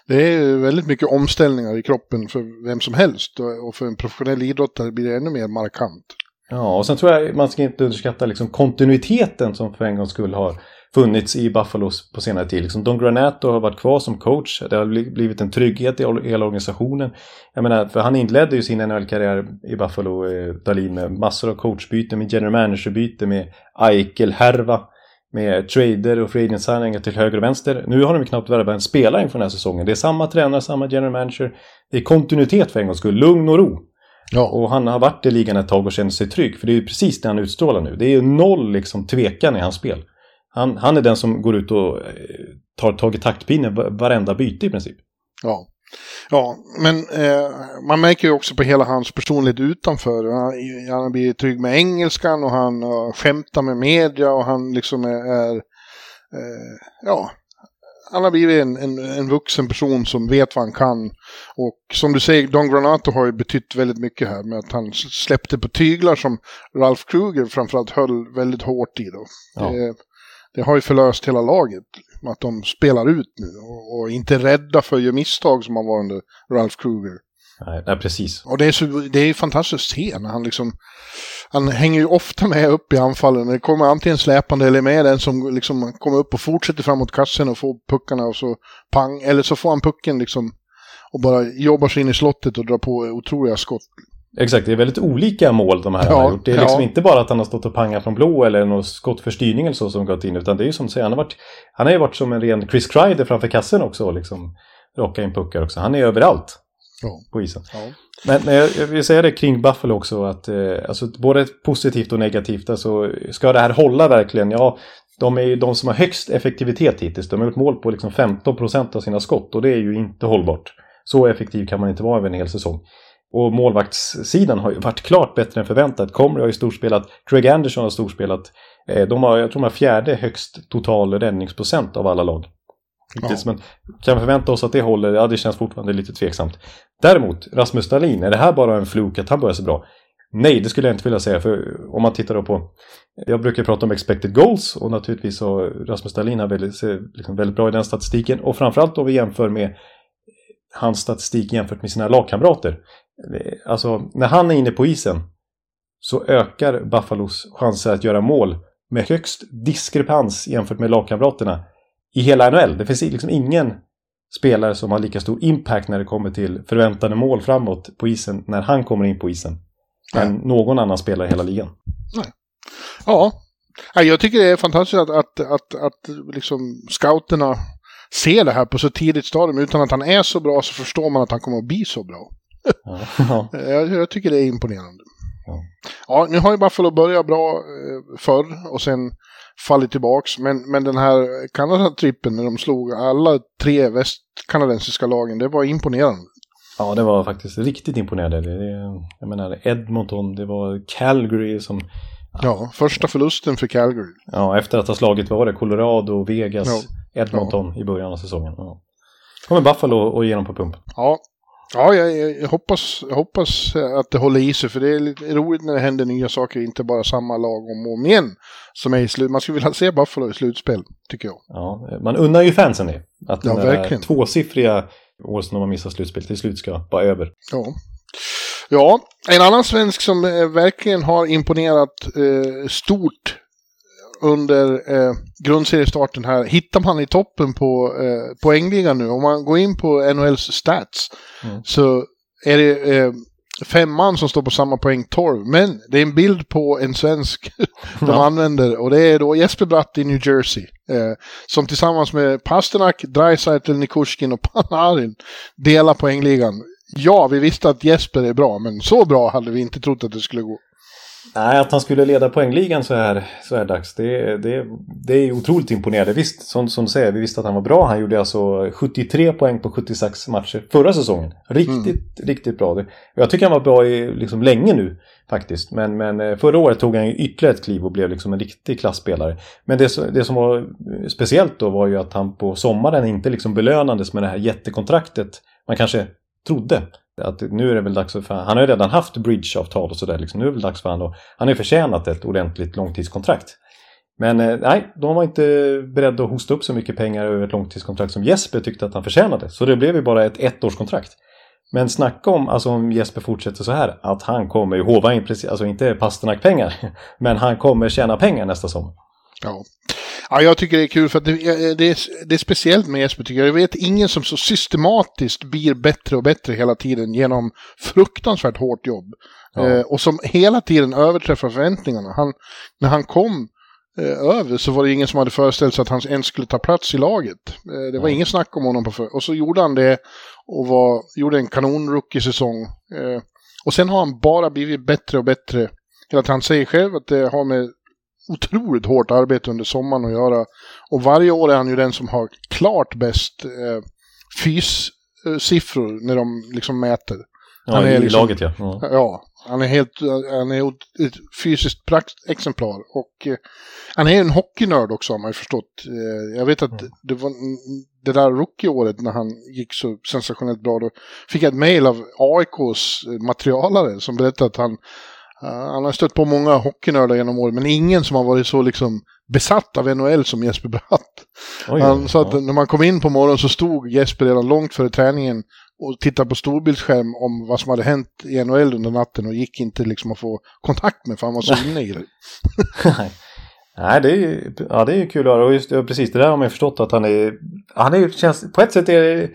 Det är väldigt mycket omställningar i kroppen för vem som helst och för en professionell idrottare blir det ännu mer markant. Ja, och sen tror jag man ska inte underskatta liksom kontinuiteten som för en gångs skull har funnits i Buffalos på senare tid. Liksom Don Granato har varit kvar som coach. Det har blivit en trygghet i hela organisationen. Jag menar, för han inledde ju sin NHL-karriär i Buffalo, eh, Dalin, med massor av coachbyten, med general manager-byte, med Eichel-härva med trader och free signingar till höger och vänster. Nu har de knappt värvat en spelare inför den här säsongen. Det är samma tränare, samma general manager. Det är kontinuitet för en gångs skull, lugn och ro. Ja. Och han har varit i ligan ett tag och känner sig trygg. För det är ju precis det han utstrålar nu. Det är ju noll liksom tvekan i hans spel. Han, han är den som går ut och eh, tar tag i taktpinnen varenda byte i princip. Ja. Ja, men eh, man märker ju också på hela hans personlighet utanför. Han, han blir trygg med engelskan och han uh, skämtar med media och han liksom är, är eh, ja, han har blivit en, en, en, vuxen person som vet vad han kan. Och som du säger, Don Granato har ju betytt väldigt mycket här med att han släppte på tyglar som Ralph Kruger framförallt höll väldigt hårt i. Då. Ja. Det, det, har ju förlöst hela laget att de spelar ut nu och, och inte är rädda för att göra misstag som man var under Ralph Kruger. Nej, nej, precis. Och det är, så, det är fantastiskt att se när han liksom... Han hänger ju ofta med upp i anfallen. Det kommer antingen släpande eller med den som liksom kommer upp och fortsätter framåt kassen och får puckarna och så pang. Eller så får han pucken liksom och bara jobbar sig in i slottet och drar på otroliga skott. Exakt, det är väldigt olika mål de här ja, har gjort. Det är liksom ja. inte bara att han har stått och pangat från blå eller något skott för styrning eller så som gått in. Utan det är ju som du säger, han har, varit, han har ju varit som en ren Chris Kreider framför kassen också. Och liksom rocka in puckar också. Han är överallt ja. på isen. Men, men, jag vill säga det kring Buffalo också. att eh, alltså, Både positivt och negativt. Alltså, ska det här hålla verkligen? Ja, de är ju de som har högst effektivitet hittills. De har gjort mål på liksom 15% av sina skott. Och det är ju inte hållbart. Så effektiv kan man inte vara över en hel säsong. Och målvaktssidan har ju varit klart bättre än förväntat. Comrie har ju storspelat, Craig Anderson har storspelat. Eh, de har, jag tror de har fjärde högst total räddningsprocent av alla lag. Ja. Men kan vi förvänta oss att det håller? Ja, det känns fortfarande lite tveksamt. Däremot, Rasmus Dahlin, är det här bara en fluk att han börjar så bra? Nej, det skulle jag inte vilja säga. För om man tittar då på... Jag brukar prata om expected goals och naturligtvis så Rasmus Dahlin har väldigt, liksom väldigt bra i den statistiken. Och framförallt om vi jämför med hans statistik jämfört med sina lagkamrater. Alltså, när han är inne på isen så ökar Buffalos chanser att göra mål med högst diskrepans jämfört med lagkamraterna i hela NHL. Det finns liksom ingen spelare som har lika stor impact när det kommer till förväntade mål framåt på isen när han kommer in på isen. Nej. Än någon annan spelare i hela ligan. Nej. Ja, jag tycker det är fantastiskt att, att, att, att liksom scouterna ser det här på så tidigt stadium. Utan att han är så bra så förstår man att han kommer att bli så bra. Ja. jag, jag, tycker det är imponerande. Ja. ja, nu har ju Buffalo börjat bra eh, förr och sen fallit tillbaks. Men, men den här Kanada-trippen när de slog alla tre västkanadensiska lagen, det var imponerande. Ja, det var faktiskt riktigt imponerande. Det, jag menar, Edmonton, det var Calgary som... Ja, första förlusten för Calgary. Ja, efter att ha slagit, vad var det, Colorado, Vegas, ja. Edmonton ja. i början av säsongen. Ja. kommer Buffalo och igenom på pump. Ja, Ja, jag, jag, hoppas, jag hoppas att det håller i sig för det är lite roligt när det händer nya saker, inte bara samma lag om och om igen. Som är i slut. Man skulle vilja se Buffalo i slutspel, tycker jag. Ja, man unnar ju fansen det. Att ja, verkligen. tvåsiffriga år som de har missat slutspel till slut ska vara över. Ja. Ja, en annan svensk som eh, verkligen har imponerat eh, stort under eh, grundseriestarten här hittar man i toppen på eh, poängligan nu. Om man går in på NHLs stats mm. så är det eh, femman som står på samma poäng 12. Men det är en bild på en svensk de ja. använder och det är då Jesper Bratt i New Jersey. Eh, som tillsammans med Pasternak, Dreisaitl, Nikushkin och Panarin delar poängligan. Ja, vi visste att Jesper är bra, men så bra hade vi inte trott att det skulle gå. Nej, att han skulle leda poängligan så här, så här dags, det, det, det är otroligt imponerande. Visst, som, som du säger, vi visste att han var bra. Han gjorde alltså 73 poäng på 76 matcher förra säsongen. Riktigt, mm. riktigt bra. Jag tycker han var bra i liksom länge nu faktiskt. Men, men eh, förra året tog han ytterligare ett kliv och blev liksom en riktig klassspelare. Men det, det som var speciellt då var ju att han på sommaren inte liksom belönades med det här jättekontraktet man kanske trodde att nu är det väl dags för han har ju redan haft bridgeavtal och sådär liksom. Nu är det väl dags för han då. han har ju förtjänat ett ordentligt långtidskontrakt. Men eh, nej, de var inte beredda att hosta upp så mycket pengar över ett långtidskontrakt som Jesper tyckte att han förtjänade. Så det blev ju bara ett ettårskontrakt. Men snacka om, alltså om Jesper fortsätter så här, att han kommer ju hova in, precis, alltså inte Pasternak-pengar, men han kommer tjäna pengar nästa sommar. Ja. Ja, jag tycker det är kul för att det, det, är, det är speciellt med Jesper tycker jag. Jag vet ingen som så systematiskt blir bättre och bättre hela tiden genom fruktansvärt hårt jobb. Ja. Eh, och som hela tiden överträffar förväntningarna. Han, när han kom eh, över så var det ingen som hade föreställt sig att han ens skulle ta plats i laget. Eh, det var ja. ingen snack om honom på för Och så gjorde han det och var, gjorde en kanon-rookie-säsong. Eh, och sen har han bara blivit bättre och bättre. Hela tiden. Han säger själv att det har med otroligt hårt arbete under sommaren att göra. Och varje år är han ju den som har klart bäst eh, fyssiffror när de liksom mäter. Ja, han är i liksom, laget ja. ja. ja. han är helt, han är ett fysiskt praktexemplar. Och eh, han är en hockeynörd också har man ju förstått. Eh, jag vet att mm. det var det där rookie-året när han gick så sensationellt bra. Då fick jag ett mail av AIKs materialare som berättade att han han har stött på många hockeynördar genom åren, men ingen som har varit så liksom besatt av NHL som Jesper Bratt. Oj, han sa att ja. när man kom in på morgonen så stod Jesper redan långt före träningen och tittade på storbildsskärm om vad som hade hänt i NHL under natten och gick inte liksom att få kontakt med för han var så inne i det. Nej, det är ju ja, det är kul att höra. Och just, precis, det där har man ju förstått att han är... Han är känns, på ett sätt är det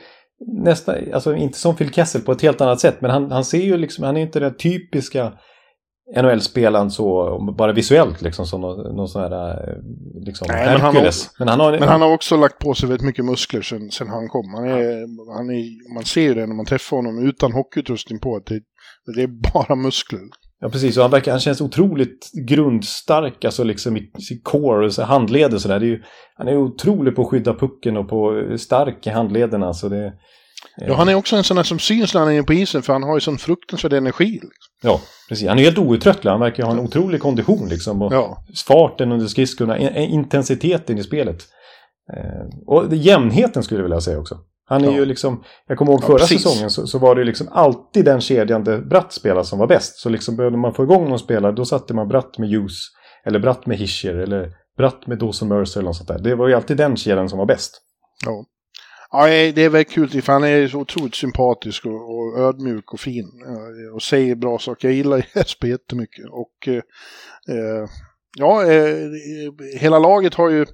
nästan, alltså inte som Phil Kessel på ett helt annat sätt, men han, han ser ju liksom, han är inte den typiska NHL-spelaren så bara visuellt liksom som någon, någon sån här eh, liksom Nej, men han, har, men, han har, men han har också lagt på sig väldigt mycket muskler sen, sen han kom. Han är, han är, man ser ju det när man träffar honom utan hockeyutrustning på att det, det är bara muskler. Ja, precis. Och han, verkar, han känns otroligt grundstark, alltså liksom i sin core, så handled och sådär. Han är otrolig på att skydda pucken och på stark i handlederna. Så det, Ja, han är också en sån där som syns när han är på isen för han har ju sån fruktansvärd energi. Liksom. Ja, precis. Han är helt outtröttlig. Han verkar ha en otrolig kondition liksom. Och ja. Farten under skridskorna, intensiteten i spelet. Eh, och jämnheten skulle jag vilja säga också. Han är ja. ju liksom, jag kommer ihåg förra ja, säsongen så, så, var det liksom alltid den kedjan där Bratt spelade som var bäst. Så liksom behövde man få igång någon spelare, då satte man Bratt med Hughes. Eller Bratt med Hischer, eller Bratt med Dawson Mercer eller något sånt där. Det var ju alltid den kedjan som var bäst. Ja. Ja, det är väldigt kul för han är så otroligt sympatisk och, och ödmjuk och fin. Och säger bra saker. Jag gillar Jesper jättemycket. Och eh, ja, eh, hela laget har ju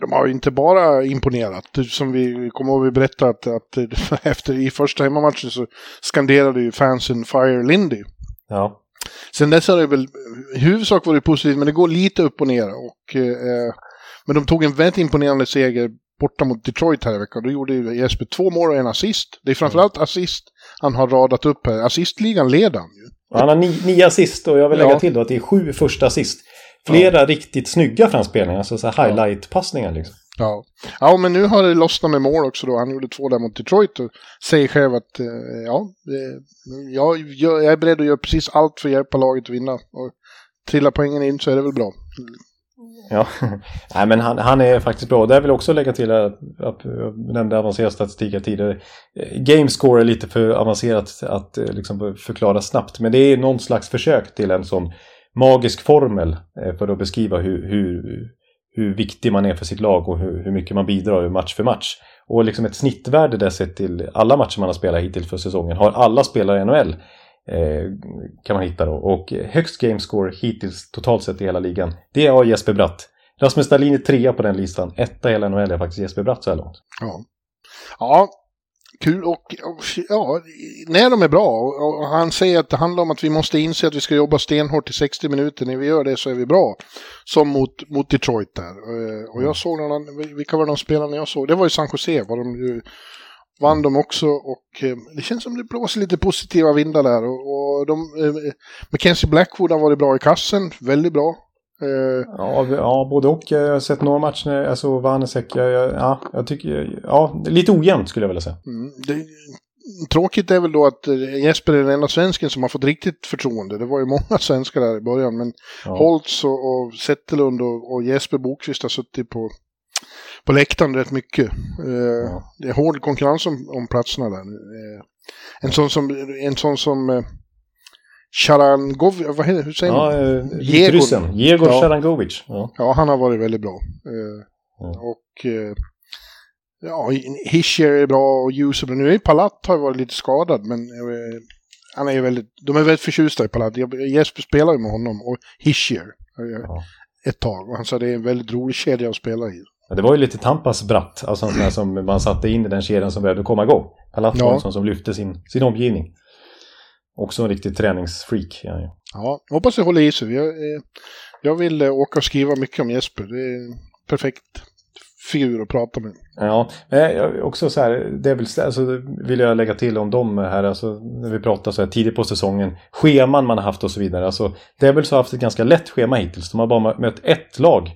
de har inte bara imponerat. Som vi kommer ihåg vi berättade att, att efter i första hemmamatchen så skanderade ju fansen Fire Lindy. Ja. Sen dess har det väl i huvudsak varit positivt men det går lite upp och ner. Och, eh, men de tog en väldigt imponerande seger borta mot Detroit här i veckan. Då gjorde Jesper två mål och en assist. Det är framförallt assist han har radat upp här. Assistligan leder han ju. Han har nio, nio assist och jag vill lägga ja. till då att det är sju första assist. Flera ja. riktigt snygga framspelningar, alltså så highlight-passningar liksom. Ja. ja, men nu har det lossnat med mål också då. Han gjorde två där mot Detroit och säger själv att eh, ja, jag, jag är beredd att göra precis allt för att hjälpa laget att vinna. Och trillar poängen in så är det väl bra. Ja, Nej, men han, han är faktiskt bra. Där vill jag också lägga till att jag nämnde avancerad statistik tidigare. Eh, Gamescore är lite för avancerat att eh, liksom förklara snabbt. Men det är någon slags försök till en sån magisk formel eh, för att beskriva hur, hur, hur viktig man är för sitt lag och hur, hur mycket man bidrar match för match. Och liksom ett snittvärde där sett till alla matcher man har spelat hittills för säsongen har alla spelare i NHL kan man hitta då. Och högst gamescore hittills totalt sett i hela ligan, det har Jesper Bratt. Rasmus Dahlin är trea på den listan. Etta i hela NHL är faktiskt Jesper Bratt så här långt. Ja. Ja, kul och, och ja, när de är bra. Och han säger att det handlar om att vi måste inse att vi ska jobba stenhårt i 60 minuter. När vi gör det så är vi bra. Som mot, mot Detroit där. Eh, och jag såg någon, vilka var de spelarna jag såg? Det var ju San Jose. Var de ju, vann de också och eh, det känns som det blåser lite positiva vindar där. Och, och de, eh, Mackenzie Blackwood har varit bra i kassen, väldigt bra. Eh, ja, ja, både och. Jag har sett några matcher, alltså Vanesek, ja, ja, jag tycker, ja, lite ojämnt skulle jag vilja säga. Mm, det, tråkigt är väl då att eh, Jesper är den enda svensken som har fått riktigt förtroende. Det var ju många svenskar där i början, men ja. Holtz och, och Zetterlund och, och, Jesper Bokvist har suttit på, på läktaren rätt mycket. Eh, ja. Det är hård konkurrens om, om platserna där. Eh, en sån som, en sån som eh, Charangov, vad heter, hur säger man? Ja, Jegor. Jegor ja. Charangovic. Ja. ja. han har varit väldigt bra. Ja. Och ja, Hischer är bra och Jusuf. Nu är Palat har varit lite skadad, men han är väldigt, de är väldigt förtjusta i Palat. Jesper spelar ju med honom och Hischer ett tag. Och han sa det är en väldigt rolig kedja att spela i. Det var ju lite Tampas bratt, alltså som man satte in i den kedjan som behövde komma igång. Palat en sån som lyfte sin, sin omgivning. Också en riktig träningsfreak. Ja, ja hoppas det håller i sig. Jag, jag vill eh, åka och skriva mycket om Jesper. Det är en perfekt figur att prata med. Ja, men också så här, det väl, alltså, vill jag lägga till om dem här, alltså, när vi pratar så här tidigt på säsongen, scheman man har haft och så vidare. Alltså, det är väl så haft ett ganska lätt schema hittills. De har bara mött ett lag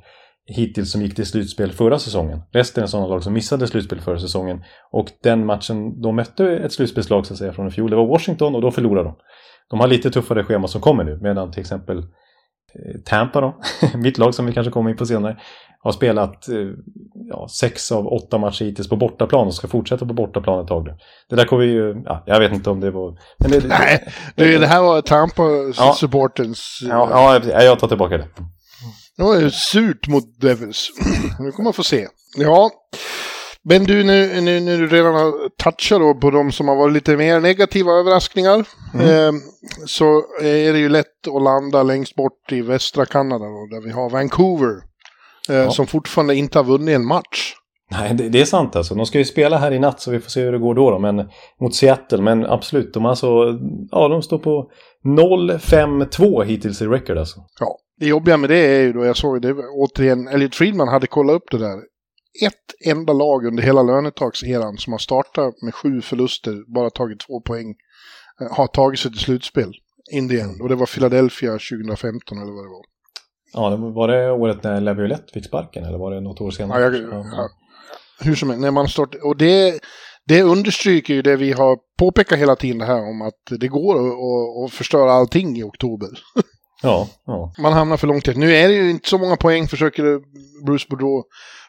hittills som gick till slutspel förra säsongen. Resten är sådana lag som missade slutspel förra säsongen. Och den matchen de mötte ett slutspelslag så att säga från i fjol, det var Washington och då förlorade de. De har lite tuffare schema som kommer nu, medan till exempel eh, Tampa då, mitt lag som vi kanske kommer in på senare, har spelat eh, ja, sex av åtta matcher hittills på bortaplan och ska fortsätta på bortaplan ett tag. Det där kommer ju, ja, jag vet inte om det var... Det, Nej, det, det här var Tampa-supportens... Ja, ja, ja, jag tar tillbaka det. Det var ju surt mot Devils. Nu kommer man få se. Ja, men du, nu, nu, nu du redan har touchat då på de som har varit lite mer negativa överraskningar. Mm. Eh, så är det ju lätt att landa längst bort i västra Kanada då, där vi har Vancouver. Eh, ja. Som fortfarande inte har vunnit en match. Nej, det, det, är sant alltså. De ska ju spela här i natt så vi får se hur det går då, då. Men, mot Seattle. Men absolut, de, alltså, ja, de står på 0-5-2 hittills i record alltså. Ja, det jobbiga med det är ju då, jag såg det återigen, Elliot Friedman hade kollat upp det där. Ett enda lag under hela lönetakseran som har startat med sju förluster, bara tagit två poäng, eh, har tagit sig till slutspel. Indien. Och det var Philadelphia 2015 eller vad det var. Ja, var det året när Laviolette fick sparken eller var det något år senare? Ja, jag, ja. Hur som helst, när man startar, och det, det understryker ju det vi har påpekat hela tiden här om att det går att, att förstöra allting i oktober. Ja, ja. Man hamnar för långt efter. Nu är det ju inte så många poäng, försöker Bruce Boudreau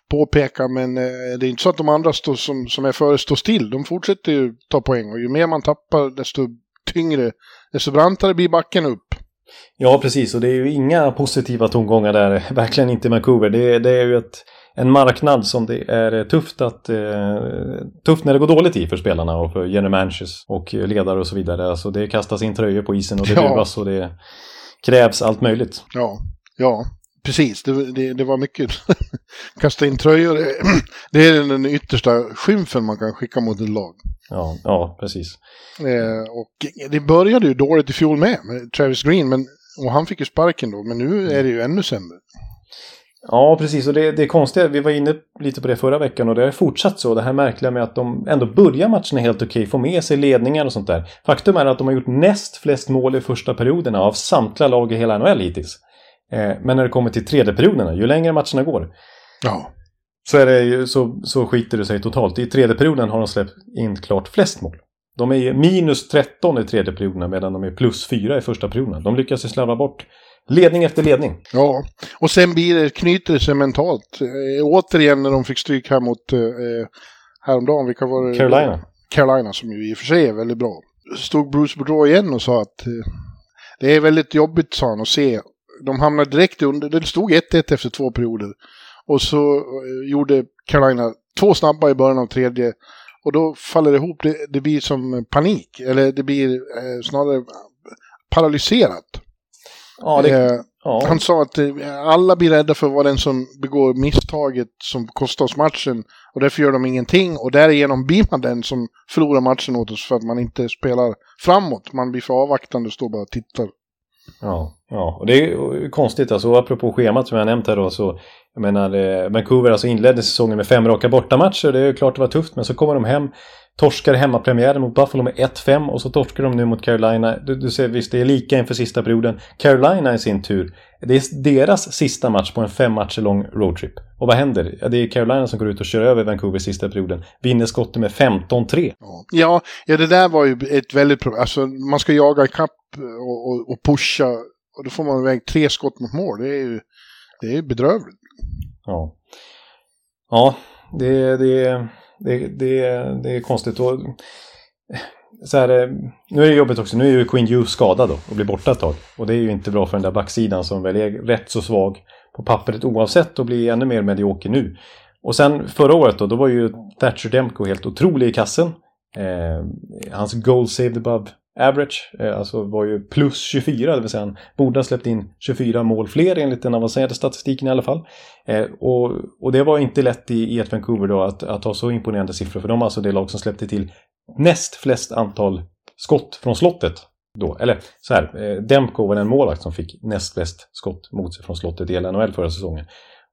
påpeka, men eh, det är inte så att de andra stå, som, som är före står still. De fortsätter ju ta poäng och ju mer man tappar, desto tyngre, desto brantare blir backen upp. Ja, precis. Och det är ju inga positiva tongångar där. Verkligen inte i Vancouver. Det, det är ju ett, en marknad som det är tufft, att, eh, tufft när det går dåligt i för spelarna och för general managers och ledare och så vidare. Alltså det kastas in tröjor på isen och det ja. och det krävs allt möjligt. Ja, ja. Precis, det, det, det var mycket kasta in tröjor. Det är den yttersta skymfen man kan skicka mot ett lag. Ja, ja precis. Eh, och det började ju dåligt i fjol med, med Travis Green, men, och han fick ju sparken då, men nu är det ju ännu sämre. Ja, precis. Och det, det är konstigt, vi var inne lite på det förra veckan och det har fortsatt så. Det här märkliga med att de ändå börjar matcherna helt okej, får med sig ledningar och sånt där. Faktum är att de har gjort näst flest mål i första perioderna av samtliga lag i hela NHL hittills. Eh, men när det kommer till tredje perioderna, ju längre matcherna går, ja. så, är det ju, så, så skiter det sig totalt. I tredje perioden har de släppt in klart flest mål. De är minus 13 i tredje perioden medan de är plus 4 i första perioden. De lyckas ju slarva bort ledning efter ledning. Ja, och sen blir det, knyter det sig mentalt. Eh, återigen när de fick stryk här mot eh, eh häromdagen, vilka var det? Carolina. Carolina som ju i och för sig är väldigt bra. Stod Bruce Boudreau igen och sa att eh, det är väldigt jobbigt, sa han, att se. De hamnade direkt under, det stod 1-1 efter två perioder. Och så eh, gjorde Carolina två snabba i början av tredje och då faller det ihop, det, det blir som panik, eller det blir eh, snarare paralyserat. Ja, det, eh, Ja. Han sa att eh, alla blir rädda för att vara den som begår misstaget som kostar oss matchen och därför gör de ingenting och därigenom blir man den som förlorar matchen åt oss för att man inte spelar framåt. Man blir för avvaktande och står bara och tittar. Ja, ja, och det är konstigt alltså. Apropå schemat som jag nämnt här då så jag menar, eh, Vancouver alltså inledde säsongen med fem raka bortamatcher. Det är klart det var tufft, men så kommer de hem torskar hemmapremiären mot Buffalo med 1-5 och så torskar de nu mot Carolina. Du, du ser visst, det är lika inför sista perioden. Carolina i sin tur, det är deras sista match på en fem matcher lång roadtrip. Och vad händer? Ja, det är Carolina som går ut och kör över Vancouver sista perioden. Vinner skottet med 15-3. Ja, ja, det där var ju ett väldigt problem. Alltså, man ska jaga ikapp och, och, och pusha och då får man iväg tre skott mot mål. Det är ju det är bedrövligt. Ja. Ja, det, det, det, det, det är konstigt. Och, så här, eh, nu är det jobbigt också. Nu är ju Queen Hughes skadad då och blir borta ett tag. Och det är ju inte bra för den där backsidan som väl är rätt så svag på pappret oavsett och blir ännu mer medioker nu. Och sen förra året då, då var ju Thatcher Demko helt otrolig i kassen. Eh, hans goal saved above average, eh, alltså var ju plus 24, det vill säga han borde ha släppt in 24 mål fler enligt den avancerade statistiken i alla fall. Eh, och, och det var inte lätt i, i ett Vancouver då att, att ha så imponerande siffror, för de var alltså det lag som släppte till näst flest antal skott från slottet. Då. Eller så här, eh, Demko var den målvakt som fick näst flest skott mot sig från slottet i NHL förra säsongen.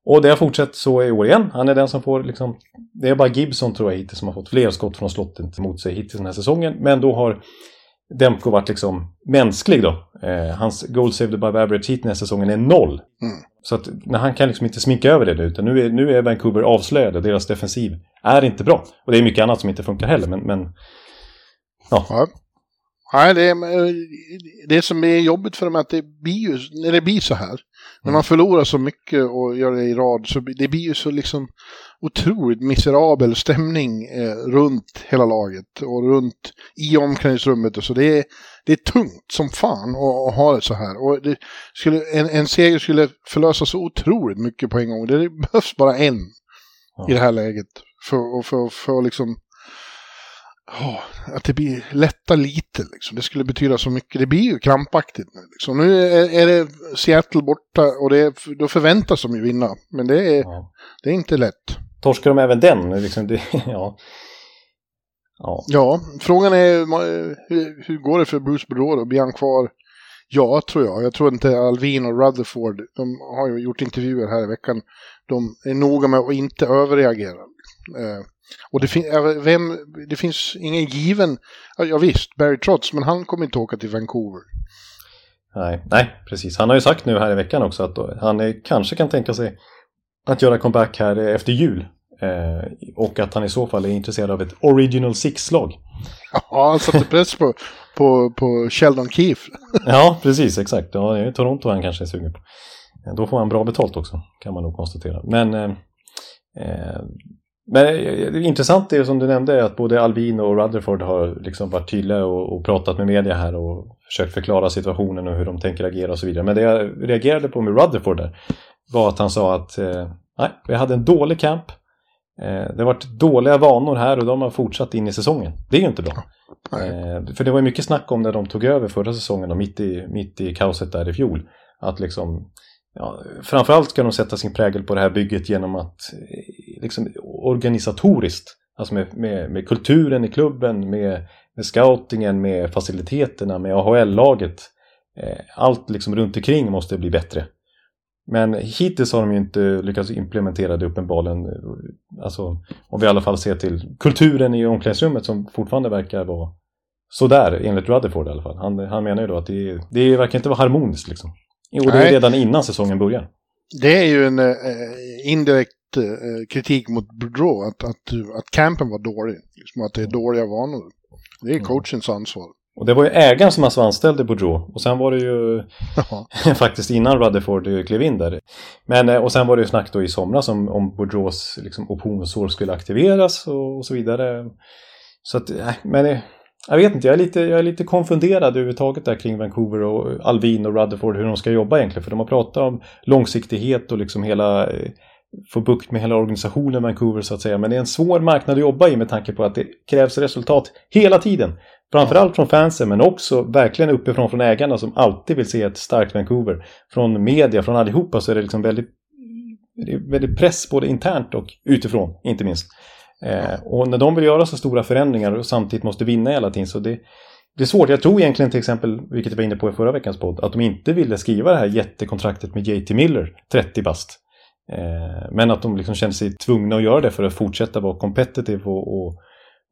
Och det har fortsatt så i år igen. Han är den som får liksom... Det är bara Gibson tror jag hittills som har fått fler skott från slottet mot sig hittills den här säsongen. Men då har Demko varit liksom mänsklig då. Eh, hans goal saved above average hit den här säsongen är noll. Mm. Så att när han kan liksom inte sminka över det nu, utan nu är, nu är Vancouver avslöjade. Deras defensiv är inte bra. Och det är mycket annat som inte funkar heller, men... men ja. ja. Nej, det, är, det som är jobbigt för dem är att det blir ju, när det blir så här, mm. när man förlorar så mycket och gör det i rad, så det blir ju så liksom otroligt miserabel stämning eh, runt hela laget och runt i omklädningsrummet. Och så det, är, det är tungt som fan att, att ha det så här. Och skulle, en, en seger skulle förlösa så otroligt mycket på en gång. Det behövs bara en ja. i det här läget för, för, för att liksom Oh, att det blir lätta lite. Liksom. Det skulle betyda så mycket. Det blir ju krampaktigt nu. Liksom. Nu är, är, det Seattle borta och det, då förväntas de ju vinna. Men det är, ja. det är inte lätt. Torskar de även den? Liksom det, ja. Ja. ja, frågan är hur, hur går det för Bruce Boudreau Blir han kvar? Ja, tror jag. Jag tror inte Alvin och Rutherford, de har ju gjort intervjuer här i veckan, de är noga med att inte överreagera. Eh, och det, fin vem, det finns ingen given, ja visst, Barry Trotz, men han kommer inte åka till Vancouver. Nej, nej, precis. Han har ju sagt nu här i veckan också att han är, kanske kan tänka sig att göra comeback här efter jul. Eh, och att han i så fall är intresserad av ett Original Six-lag. Ja, han satte press på, på, på Sheldon Keefe. ja, precis, exakt. Ja, det är Toronto han kanske är sugen på. Då får han bra betalt också, kan man nog konstatera. Men, eh, eh men det intressant är som du nämnde att både Alvin och Rutherford har liksom varit tydliga och, och, pratat med media här och försökt förklara situationen och hur de tänker agera och så vidare. Men det jag reagerade på med Rutherford där var att han sa att eh, nej, vi hade en dålig camp. Eh, det har varit dåliga vanor här och de har fortsatt in i säsongen. Det är ju inte bra. Eh, för det var ju mycket snack om när de tog över förra säsongen och mitt i, mitt i kaoset där i fjol. Att liksom, ja, framförallt ska de sätta sin prägel på det här bygget genom att liksom, organisatoriskt, alltså med, med, med kulturen i klubben, med, med scoutingen, med faciliteterna, med AHL-laget. Eh, allt liksom runt omkring måste bli bättre. Men hittills har de ju inte lyckats implementera det uppenbarligen. Alltså, om vi i alla fall ser till kulturen i omklädningsrummet som fortfarande verkar vara sådär, enligt Rutherford i alla fall. Han, han menar ju då att det, det verkar inte vara harmoniskt liksom. Och det är redan innan säsongen börjar. Det är ju en eh, indirekt eh, kritik mot Boudreau, att, att, att campen var dålig. Liksom att det är dåliga vanor. Det är coachens ansvar. Och det var ju ägaren som alltså anställde Boudreau. Och sen var det ju faktiskt innan Rutherford klev in där. Men, eh, och sen var det ju snack då i somras om, om Boudreaus liksom, optionsår skulle aktiveras och, och, så vidare. Så att, men eh, jag vet inte, jag är lite, jag är lite konfunderad överhuvudtaget där kring Vancouver och Alvin och Rutherford hur de ska jobba egentligen. För de har pratat om långsiktighet och liksom hela få bukt med hela organisationen Vancouver så att säga. Men det är en svår marknad att jobba i med tanke på att det krävs resultat hela tiden. Framförallt från fansen men också verkligen uppifrån från ägarna som alltid vill se ett starkt Vancouver. Från media, från allihopa så är det liksom väldigt, det är väldigt press både internt och utifrån inte minst. Eh, och när de vill göra så stora förändringar och samtidigt måste vinna hela tiden så det, det är svårt. Jag tror egentligen till exempel, vilket jag var inne på i förra veckans podd, att de inte ville skriva det här jättekontraktet med JT Miller, 30 bast. Eh, men att de liksom kände sig tvungna att göra det för att fortsätta vara competitive och, och,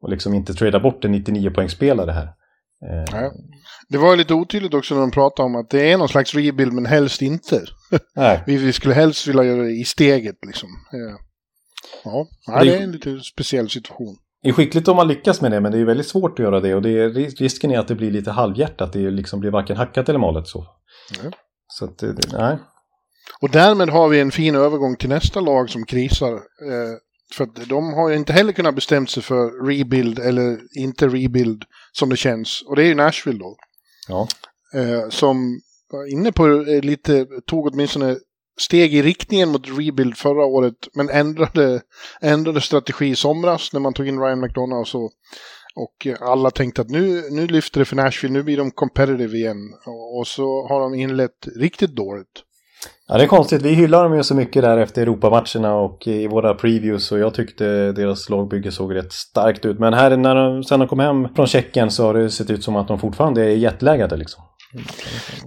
och liksom inte trada bort en 99-poängsspelare här. Eh. Ja. Det var lite otydligt också när de pratade om att det är någon slags rebuild men helst inte. Nej. vi, skulle helst vilja göra det i steget liksom. Eh. Ja, ja det är en lite speciell situation. Det är skickligt om man lyckas med det, men det är väldigt svårt att göra det. Och det är, risken är att det blir lite halvhjärtat. Det liksom blir varken hackat eller malet så. Mm. Så att, nej. Och därmed har vi en fin övergång till nästa lag som krisar. Eh, för att de har ju inte heller kunnat bestämt sig för rebuild eller inte rebuild som det känns. Och det är ju Nashville då. Ja. Eh, som var inne på eh, lite, tog åtminstone steg i riktningen mot rebuild förra året, men ändrade, ändrade strategi i somras när man tog in Ryan McDonough och så. Och alla tänkte att nu, nu lyfter det för Nashville, nu blir de competitive igen. Och så har de inlett riktigt dåligt. Ja, det är konstigt. Vi hyllar dem ju så mycket där efter Europamatcherna och i våra previews och jag tyckte deras lagbygge såg rätt starkt ut. Men här när de, sen de kom hem från Tjeckien så har det sett ut som att de fortfarande är jetlaggade liksom.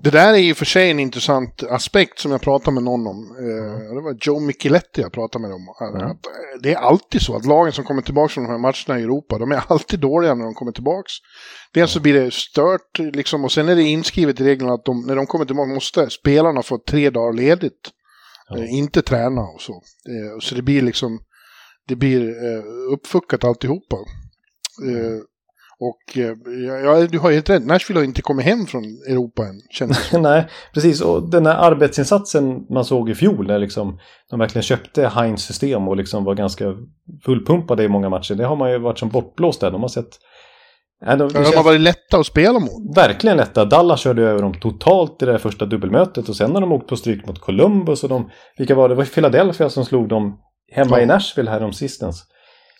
Det där är ju för sig en intressant aspekt som jag pratade med någon om. Eh, det var Joe Micheletti jag pratade med om. Mm. Det är alltid så att lagen som kommer tillbaka från de här matcherna i Europa, de är alltid dåliga när de kommer tillbaka. Dels så blir det stört liksom, och sen är det inskrivet i reglerna att de, när de kommer tillbaka måste spelarna få tre dagar ledigt. Eh, inte träna och så. Så det blir liksom, det blir eh, uppfuckat alltihopa. Mm. Och eh, ja, du har helt rätt, Nashville har inte kommit hem från Europa än. Känns Nej, precis. Och den här arbetsinsatsen man såg i fjol, när liksom de verkligen köpte Heinz system och liksom var ganska fullpumpade i många matcher. Det har man ju varit som bortblåst där. De har sett... Nej, de, de har varit lätta att spela mot. Verkligen lätta. Dallas körde över dem totalt i det första dubbelmötet och sen har de åkt på stryk mot Columbus och de... Vilka var det? Det var Philadelphia som slog dem hemma ja. i Nashville här om sistens.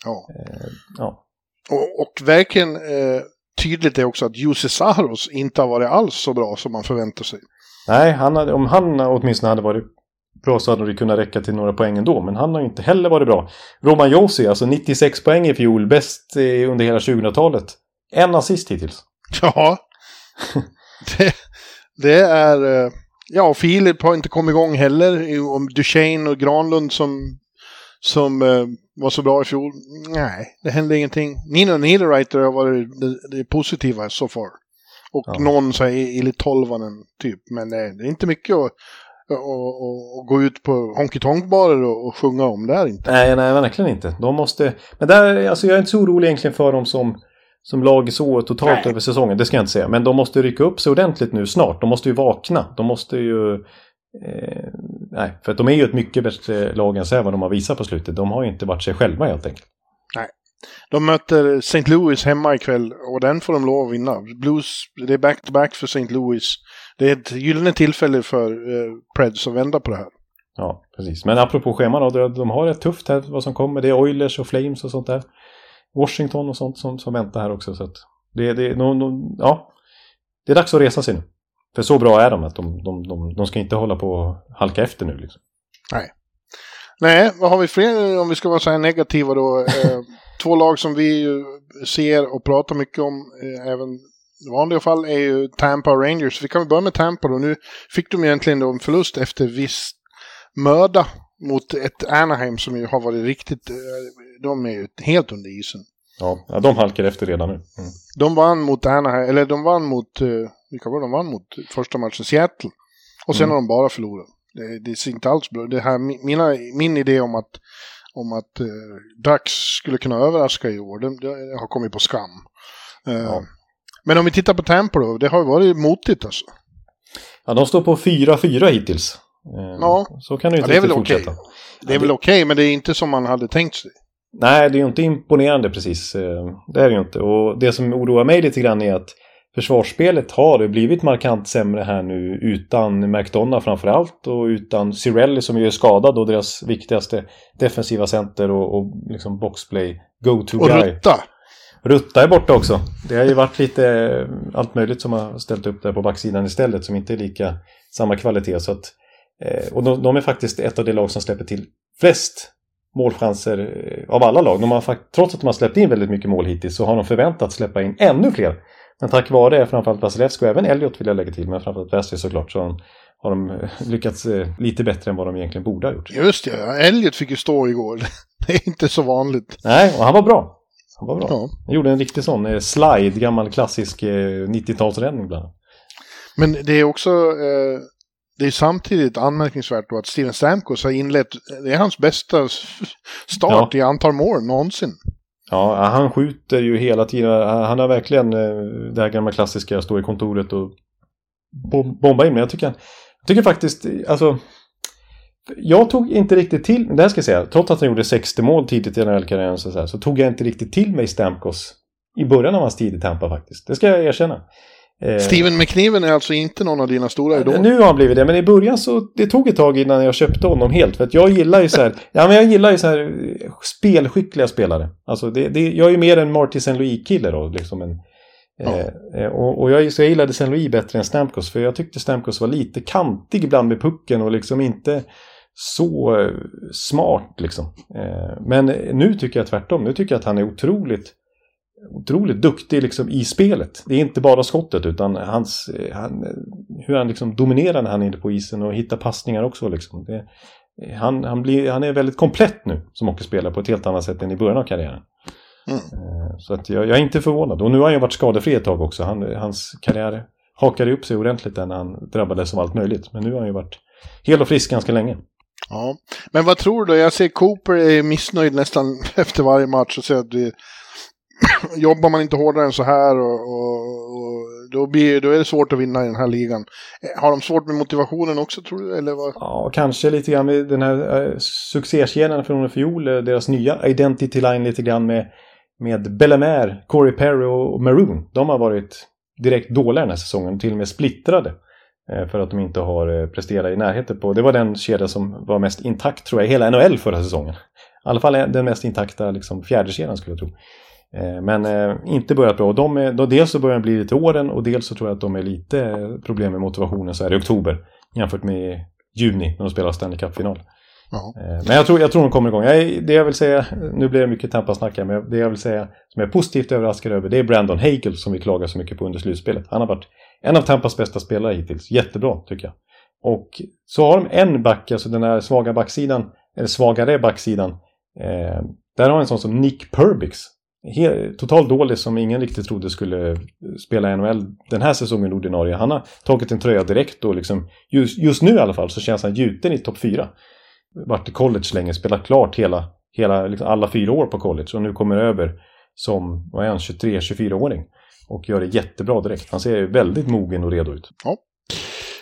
Ja. Eh, ja. Och, och verkligen eh, tydligt är också att Jussi Saros inte har varit alls så bra som man förväntar sig. Nej, han hade, om han åtminstone hade varit bra så hade det kunnat räcka till några poäng ändå. Men han har inte heller varit bra. Roman Josi, alltså 96 poäng i fjol, bäst under hela 2000-talet. En assist hittills. Ja, det, det är... Eh, ja, Filip har inte kommit igång heller. Om Duchene och Granlund som, som eh, var så bra i fjol? Nej, det hände ingenting. Nina Niederreiter har varit det, det positiva so far. Och ja. någon så här Ili Tolvanen typ. Men det är inte mycket att och, och, och, gå ut på honky tonk-barer och, och, sjunga om. Det är inte. Nej, nej, verkligen inte. De måste... Men där, alltså jag är inte så orolig egentligen för dem som, som lag så totalt nej. över säsongen. Det ska jag inte säga. Men de måste rycka upp sig ordentligt nu snart. De måste ju vakna. De måste ju Eh, nej, för att de är ju ett mycket bättre lag än vad de har visat på slutet. De har ju inte varit sig själva helt enkelt. Nej. De möter St. Louis hemma ikväll och den får de lov att vinna. Blues, det är back-to-back för St. Louis. Det är ett gyllene tillfälle för eh, Preds att vända på det här. Ja, precis. Men apropå scheman då, de har ett tufft här vad som kommer. Det är Oilers och Flames och sånt där. Washington och sånt som, som väntar här också. Så att det, det, no, no, ja, det är dags att resa sig nu. För så bra är de att de, de, de, de ska inte hålla på och halka efter nu. Liksom. Nej. Nej, vad har vi fler om vi ska vara så här negativa då? Eh, två lag som vi ser och pratar mycket om, eh, även i vanliga fall, är ju Tampa och Rangers. Vi kan väl börja med Tampa då. Nu fick de egentligen då en förlust efter viss möda mot ett Anaheim som ju har varit riktigt, eh, de är ju helt under isen. Ja, ja de halkar efter redan nu. Mm. De vann mot Anaheim, eller de vann mot vilka var de vann mot första matchen? Seattle. Och sen mm. har de bara förlorat. Det, det ser inte alls bra det här, mina, Min idé om att, om att uh, Ducks skulle kunna överraska i år, det, det har kommit på skam. Uh, ja. Men om vi tittar på Tampa då, det har varit motigt alltså. Ja, de står på 4-4 hittills. Uh, ja, så kan det ju inte ja, det är väl fortsätta. Okay. Det är väl okej, okay, men det är inte som man hade tänkt sig. Nej, det är ju inte imponerande precis. Det är det ju inte. Och det som oroar mig lite grann är att försvarsspelet har blivit markant sämre här nu utan McDonough framförallt och utan Cirelli som ju är skadad och deras viktigaste defensiva center och, och liksom boxplay go-to guy. Och Rutta! Rutta är borta också. Det har ju varit lite allt möjligt som har ställt upp där på backsidan istället som inte är lika samma kvalitet. Så att, eh, och de, de är faktiskt ett av de lag som släpper till flest målchanser eh, av alla lag. De har, trots att de har släppt in väldigt mycket mål hittills så har de förväntat släppa in ännu fler. Men tack vare framförallt Vasilevski och även Elliot vill jag lägga till, men framförallt Wesley såklart, så har de lyckats lite bättre än vad de egentligen borde ha gjort. Just det, Elliot fick ju stå igår. Det är inte så vanligt. Nej, och han var bra. Han var bra. Ja. Han gjorde en riktig sån eh, slide, gammal klassisk eh, 90-talsräddning bland annat. Men det är också, eh, det är samtidigt anmärkningsvärt då att Steven Stamkos har inlett, det är hans bästa start ja. i antal mål någonsin. Ja, han skjuter ju hela tiden. Han har verkligen eh, det här gamla klassiska, stå i kontoret och bomba in. Men jag tycker, jag tycker faktiskt, alltså jag tog inte riktigt till, det här ska jag säga, trots att han gjorde 60 mål tidigt i NHL-karriären så, så, så, tog jag inte riktigt till mig Stamkos i början av hans tid i Tampa faktiskt. Det ska jag erkänna. Eh, Steven McNiven är alltså inte någon av dina stora idoler? Nu har han blivit det, men i början så det tog ett tag innan jag köpte honom helt. För att jag gillar ju så här, ja men jag gillar ju så här eh, spelskickliga spelare. Alltså det, det, jag är ju mer en Marty St. Louis-kille då, liksom en, Ja. Eh, och, och jag, så jag gillade St. Louis bättre än Stamkos för jag tyckte Stamkos var lite kantig ibland med pucken och liksom inte så eh, smart liksom. Eh, men nu tycker jag tvärtom. Nu tycker jag att han är otroligt otroligt duktig liksom i spelet. Det är inte bara skottet utan hans, eh, han, hur han liksom dominerar när han är inne på isen och hittar passningar också. Liksom. Det, han, han, blir, han är väldigt komplett nu som hockeyspelare på ett helt annat sätt än i början av karriären. Mm. Så att jag, jag, är inte förvånad. Och nu har han ju varit skadefri ett tag också. Han, hans karriär hakade upp sig ordentligt när han drabbades av allt möjligt. Men nu har han ju varit hel och frisk ganska länge. Ja, men vad tror du? Jag ser Cooper är missnöjd nästan efter varje match och säger att det, jobbar man inte hårdare än så här och, och, och, då, blir, då är det svårt att vinna i den här ligan. Eh, har de svårt med motivationen också tror du? Eller vad? Ja, kanske lite grann med den här eh, uh, succékedjan från i fjol, eh, deras nya identity line lite grann med, med Bellemare, Corey Perry och Maroon. De har varit direkt dåliga den här säsongen, till och med splittrade. För att de inte har presterat i närheten på. Det var den kedja som var mest intakt tror jag i hela NHL förra säsongen. I alla fall den mest intakta liksom, fjärdekedjan skulle jag tro. Eh, men inte börjat bra. De är, då dels så börjar de bli lite åren och dels så tror jag att de är lite problem med motivationen så här i oktober. Jämfört med juni när de spelar Stanley Cup-final. Men jag tror, jag tror de kommer igång. Jag, det jag vill säga, nu blir det mycket Tampa-snack här, men det jag vill säga som jag är positivt överraskad över det är Brandon Hagel som vi klagar så mycket på under slutspelet. Han har varit en av Tampas bästa spelare hittills. Jättebra tycker jag. Och så har de en back, alltså den här svaga backsidan, eller svagare backsidan. Eh, där har en sån som Nick Perbix. Totalt dålig som ingen riktigt trodde skulle spela i NHL den här säsongen ordinarie. Han har tagit en tröja direkt och liksom, just, just nu i alla fall så känns han gjuten i topp fyra. Vart i college länge, spelat klart hela, hela liksom alla fyra år på college och nu kommer över som, vad är han, 23-24-åring. Och gör det jättebra direkt. Han ser väldigt mogen och redo ut. Ja,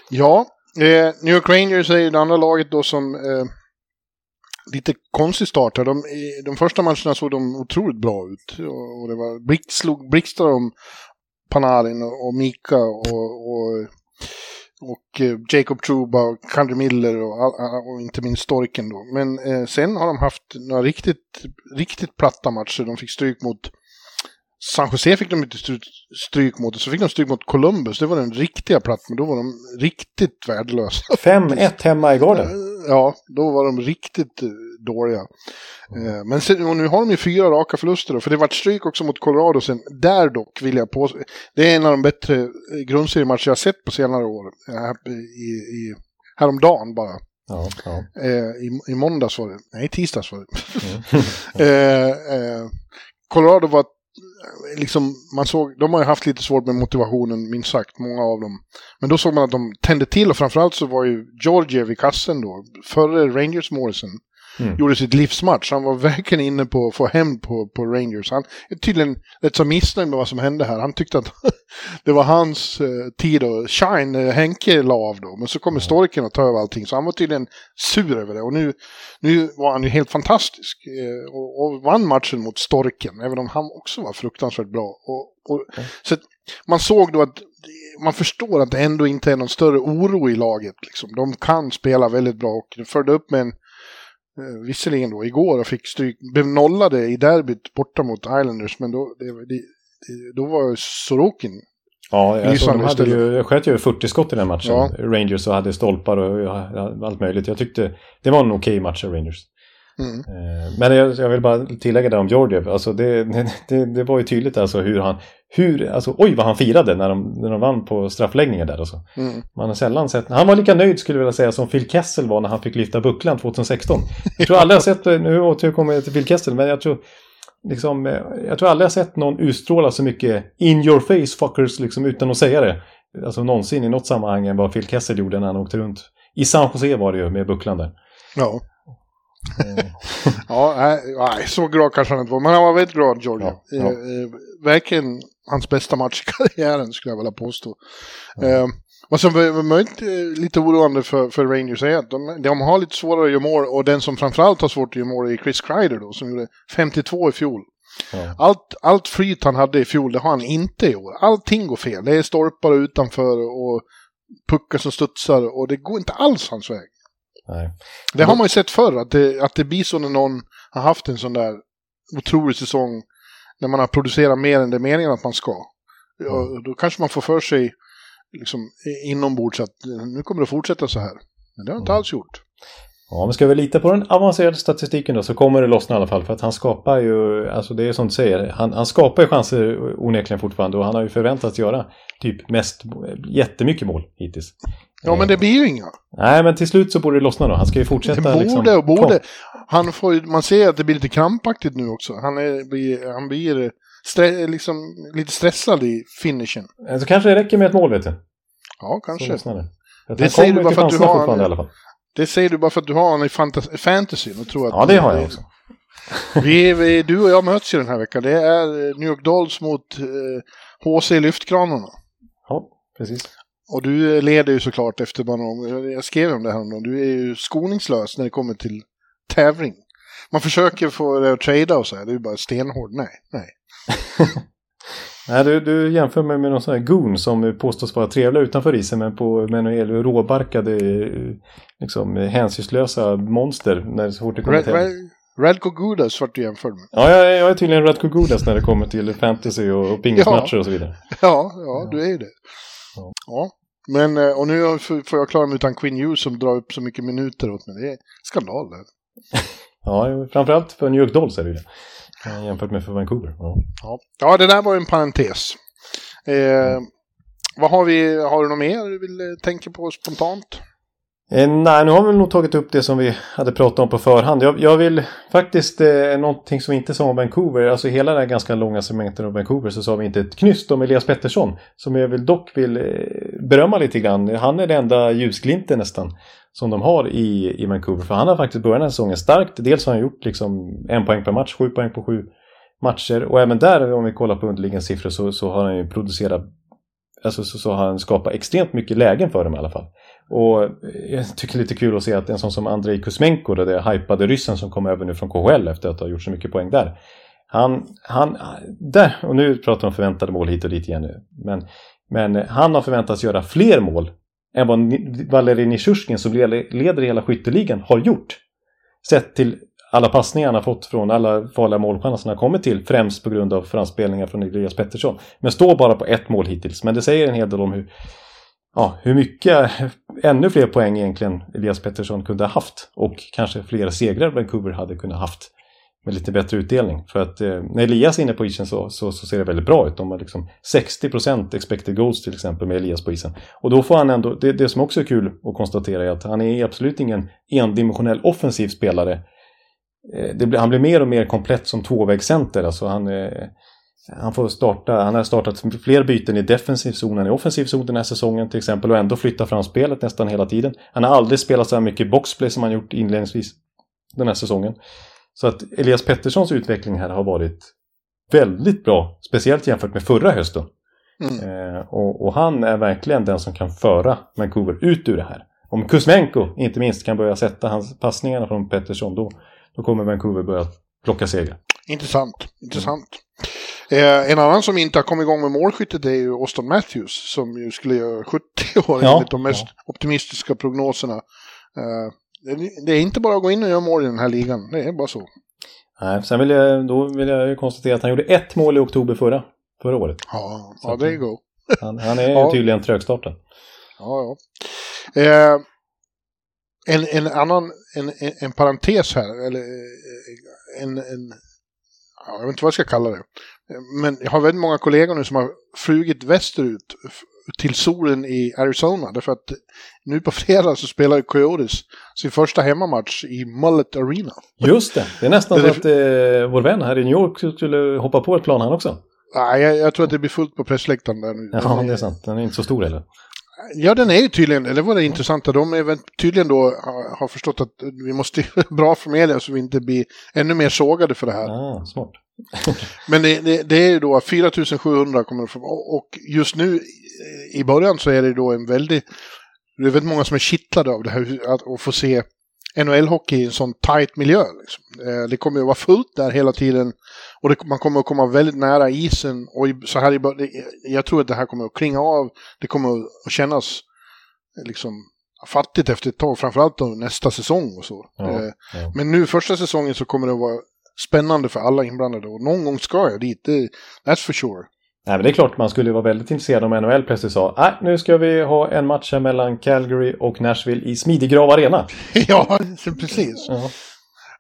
ja eh, New York Rangers är det andra laget då som eh, lite konstig start. De, de första matcherna såg de otroligt bra ut. Och, det var blixt, slog, blixtrar om Panarin och, och Mika och, och och eh, Jacob Truba och Kandre Miller och, och, inte minst Storken då. Men eh, sen har de haft några riktigt, riktigt platta matcher. De fick stryk mot San Jose fick de inte stryk mot, och så fick de stryk mot Columbus. Det var den riktiga plattan, då var de riktigt värdelösa. 5-1 hemma i Garden. Ja, då var de riktigt eh, dåliga. Mm. Men sen, nu har de ju fyra raka förluster då, för det vart stryk också mot Colorado sen. Där dock vill jag på Det är en av de bättre eh, grundseriematcher jag sett på senare år. I, i, häromdagen bara. Ja, ja. I, I måndags var det, nej tisdags var det. Mm. eh, Colorado var liksom, man såg, de har ju haft lite svårt med motivationen, minst sagt, många av dem. Men då såg man att de tände till och framförallt så var ju Georgiev i kassen då, före Rangers Morrison mm. gjorde sitt livsmatch. Han var verkligen inne på att få hem på, på Rangers. Han är tydligen rätt så missnöjd med vad som hände här. Han tyckte att det var hans eh, tid att shine. Eh, Henke la av då. Men så kommer Storken och tar över allting. Så han var tydligen sur över det. Och nu, nu var han ju helt fantastisk. Eh, och, och vann matchen mot Storken. Även om han också var fruktansvärt bra. Och, och, mm. Så man såg då att man förstår att det ändå inte är någon större oro i laget. Liksom. De kan spela väldigt bra och de förde upp med en, eh, visserligen då igår och fick stryk, blev nollade i derbyt borta mot Islanders, men då, det, det, då var Sorokin Ja, jag såg, de hade ju, sköt ju 40 skott i den matchen. Ja. Rangers och hade stolpar och allt möjligt. Jag tyckte det var en okej match av Rangers. Mm. Eh, men jag, jag, vill bara tillägga det om Georgiev. Alltså det, det, det, var ju tydligt alltså hur han... Hur, alltså, oj vad han firade när de, när de vann på straffläggningen där. Alltså. Mm. Man har sällan sett... Han var lika nöjd skulle jag vilja säga som Phil Kessel var när han fick lyfta bucklan 2016. Jag tror aldrig jag sett... Nu återkommer jag till Phil Kessel, men jag tror... Liksom, eh, jag tror aldrig jag sett någon utstråla så mycket in your face fuckers liksom, utan att säga det. Alltså någonsin i något sammanhang än vad Phil Kessel gjorde när han åkte runt. I San Jose var det ju med bucklan där. Ja. Eh. ja, nej, så glad kanske han inte var, men han var väldigt glad, Georgia. Ja, ja. Eh, verkligen hans bästa match i karriären skulle jag vilja påstå. Ja. Eh, vad som är möjligt lite oroande för, för Rangers är att de, de har lite svårare att göra mål och den som framförallt har svårt att göra mål är Chris Kreider då, som gjorde 52 i fjol. Ja. Allt, allt flyt han hade i fjol, det har han inte i år. Allting går fel. Det är stolpar utanför och puckar som studsar och det går inte alls hans väg. Nej. Det har man ju sett förr, att det, att det blir så när någon har haft en sån där otrolig säsong när man har producerat mer än det är meningen att man ska. Mm. Då kanske man får för sig liksom, inombords att nu kommer det fortsätta så här. Men det har inte mm. alls gjort. Ja, men ska vi lita på den avancerade statistiken då så kommer det lossna i alla fall. För att han skapar ju, alltså det är som du säger, han, han skapar ju chanser onekligen fortfarande och han har ju förväntats göra typ mest, jättemycket mål hittills. Ja, men det blir ju inga. Nej, men till slut så borde det lossna då. Han ska ju fortsätta. Det borde liksom, och borde. Han får man ser att det blir lite krampaktigt nu också. Han, är, blir, han blir stre, liksom, lite stressad i finishen. Så kanske det räcker med ett mål, vet du. Ja, kanske. det. Säger du bara för att du har han, Det säger du bara för att du har honom i fantasy och tror att... Ja, det har jag också. vi, vi, du och jag möts ju den här veckan. Det är New York Dolls mot eh, HC Lyftkranarna. Ja, precis. Och du leder ju såklart efter bara någon, jag skrev om det här du är ju skoningslös när det kommer till tävling. Man försöker få det att trada och så här, det är bara stenhård, nej, nej. nej, du, du jämför mig med någon sån här goon som påstås vara trevliga utanför isen men på men är råbarkade, liksom hänsynslösa monster när så fort det kommer till Radko Gudas vart du jämförd med. Ja, jag, jag är tydligen Radko Gudas när det kommer till fantasy och, och pingismatcher ja. och så vidare. Ja, ja, du är ju det. Ja. Men, eh, och nu får jag klara mig utan Queen Hughes som drar upp så mycket minuter åt mig. Det är skandal. Ja, framförallt för New York Dolls är det ju det. Jämfört med för Vancouver. Ja, ja. ja det där var en parentes. Eh, vad har vi, har du något mer du vill eh, tänka på spontant? Eh, nej, nu har vi nog tagit upp det som vi hade pratat om på förhand. Jag, jag vill faktiskt, eh, någonting som vi inte sa om Vancouver, alltså hela det här ganska långa segmentet om Vancouver så sa vi inte ett knyst om Elias Pettersson. Som jag vill dock vill eh, berömma lite grann. Han är det enda ljusglimten nästan som de har i, i Vancouver. För han har faktiskt börjat den här säsongen starkt. Dels har han gjort liksom en poäng per match, sju poäng på sju matcher. Och även där, om vi kollar på underliggande siffror, så, så har han ju producerat Alltså så, så har han skapat extremt mycket lägen för dem i alla fall. Och eh, jag tycker det är lite kul att se att en sån som Andrei Kuzmenko, det hypade ryssen som kom över nu från KHL efter att ha gjort så mycket poäng där. Han, han, där, och nu pratar vi om förväntade mål hit och dit igen nu. Men, men han har förväntats göra fler mål än vad Valerij Nishushkin som leder hela skytteligan har gjort. Sett till alla passningar han har fått från alla farliga målchanser han har kommit till. Främst på grund av framspelningar från Elias Pettersson. Men står bara på ett mål hittills. Men det säger en hel del om hur, ja, hur mycket, ännu fler poäng egentligen Elias Pettersson kunde ha haft. Och kanske fler segrar Vancouver hade kunnat haft med lite bättre utdelning. För att eh, när Elias är inne på isen så, så, så, ser det väldigt bra ut. De har liksom 60% expected goals till exempel med Elias på isen. Och då får han ändå, det, det som också är kul att konstatera är att han är absolut ingen endimensionell offensiv spelare. Eh, det, han blir mer och mer komplett som tvåvägscenter. Alltså han, eh, han får starta, han har startat fler byten i defensiv zon än i offensiv zon den här säsongen till exempel och ändå flyttat fram spelet nästan hela tiden. Han har aldrig spelat så här mycket boxplay som han gjort inledningsvis den här säsongen. Så att Elias Petterssons utveckling här har varit väldigt bra, speciellt jämfört med förra hösten. Mm. Eh, och, och, han är verkligen den som kan föra Vancouver ut ur det här. Om Kuzmenko inte minst kan börja sätta hans passningarna från Pettersson då, då kommer Vancouver börja plocka segrar. Intressant, intressant. Eh, en annan som inte har kommit igång med målskyttet är ju Austin Matthews som ju skulle göra 70 år Ja, enligt de mest optimistiska prognoserna. Eh, det- är inte bara att gå in och göra mål i den här ligan, det är bara så. Nej, sen vill jag, då vill jag konstatera att han gjorde ett mål i oktober förra, förra året. Ja, Så ja det är go. Han, han är Ja. tydligen trögstarten. Ja, ja. Eh, en, en annan, en, en, en parentes här, eller eh, en, en, ja, jag vet inte vad jag ska kalla det. Men jag har väldigt många kollegor nu som har flugit västerut till solen i Arizona. Därför att nu på fredag så spelar Coyotes sin första hemmamatch i Mullet Arena. Just det, det är nästan så att eh, vår vän här i New York skulle hoppa på ett plan han också. Nej, jag, jag tror att det blir fullt på pressläktaren där nu. Ja, det är sant. Den är inte så stor heller. Ja, den är ju tydligen, det var det intressanta, de är väl tydligen då har, förstått att vi måste bra för media så vi inte blir ännu mer sågade för det här. Ah, smart. Men det, det, det är ju då 4700 kommer det få och- och just nu i början så är det då en väldigt, det är väldigt många som är kittlade av det här att, att få se NHL-hockey i en sån tight miljö. Liksom. Eh, Det kommer ju vara fullt där hela tiden och det, man kommer att komma väldigt nära isen och så här i jag tror att det här kommer att klinga av, det kommer att- kännas liksom fattigt efter ett tag, framförallt då nästa säsong och så. Ja, Eh, ja. Men nu första säsongen så kommer det att vara spännande för alla inblandade och någon gång ska jag dit, det, that's for sure. Nej, men det är klart man skulle vara väldigt intresserad om NHL plötsligt sa nej, nu ska vi ha en match här mellan Calgary och Nashville i Smidigrav Arena. ja, precis. Ja.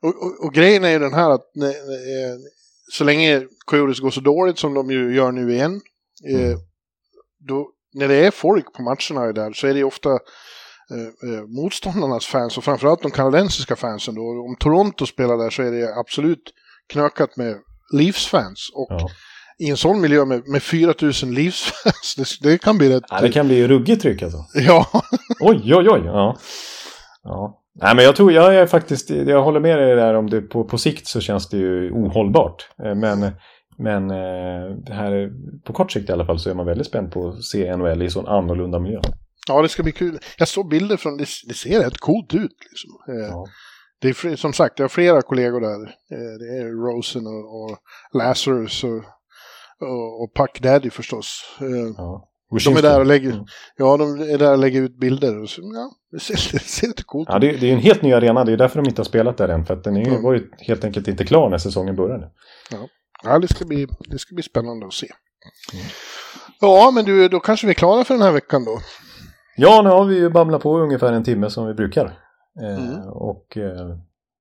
Och, och, och grejen är ju den här att när, eh, så länge Coyotes går så dåligt som de ju gör nu igen, eh, Mm. då, när det är folk på matcherna där så är det ju ofta eh, eh, motståndarnas fans och framförallt de kanadensiska fansen då. Om Toronto spelar där så är det absolut knökat med Leafs-fans. Och Ja. I en sån miljö med, med 4000 Leafs-fans, det, det kan bli rätt... Ja, det kan bli ruggigt tryck alltså. Ja, Oj, oj, oj. Ja. ja. Nej, men jag tror, jag är faktiskt, jag håller med dig där om det på, på sikt så känns det ju ohållbart. Eh, Men, men eh, det här, på kort sikt i alla fall så är man väldigt spänd på att se NHL i sån annorlunda miljö. ja, det ska bli kul. Jag såg bilder från, det, det ser rätt coolt ut. Liksom. Eh, Ja. Det är som sagt, jag har flera kollegor där. Det är Rosen och, och Lazarus och, och, Puck Daddy förstås. Eh, Ja. De är där och lägger, Mm. ja, de är där och lägger ut bilder. Och så, ja, det ser, det ser lite coolt Ja, ut. det, det är ju en helt ny arena. Det är därför de inte har spelat där än. För att den är, Mm. var ju helt enkelt inte klar när säsongen började. Ja, det ska bli, det ska bli spännande att se. Mm. Ja, men du, då kanske vi är klara för den här veckan då. Ja, nu har vi ju babblat på ungefär en timme som vi brukar. Eh, Mm. Och eh,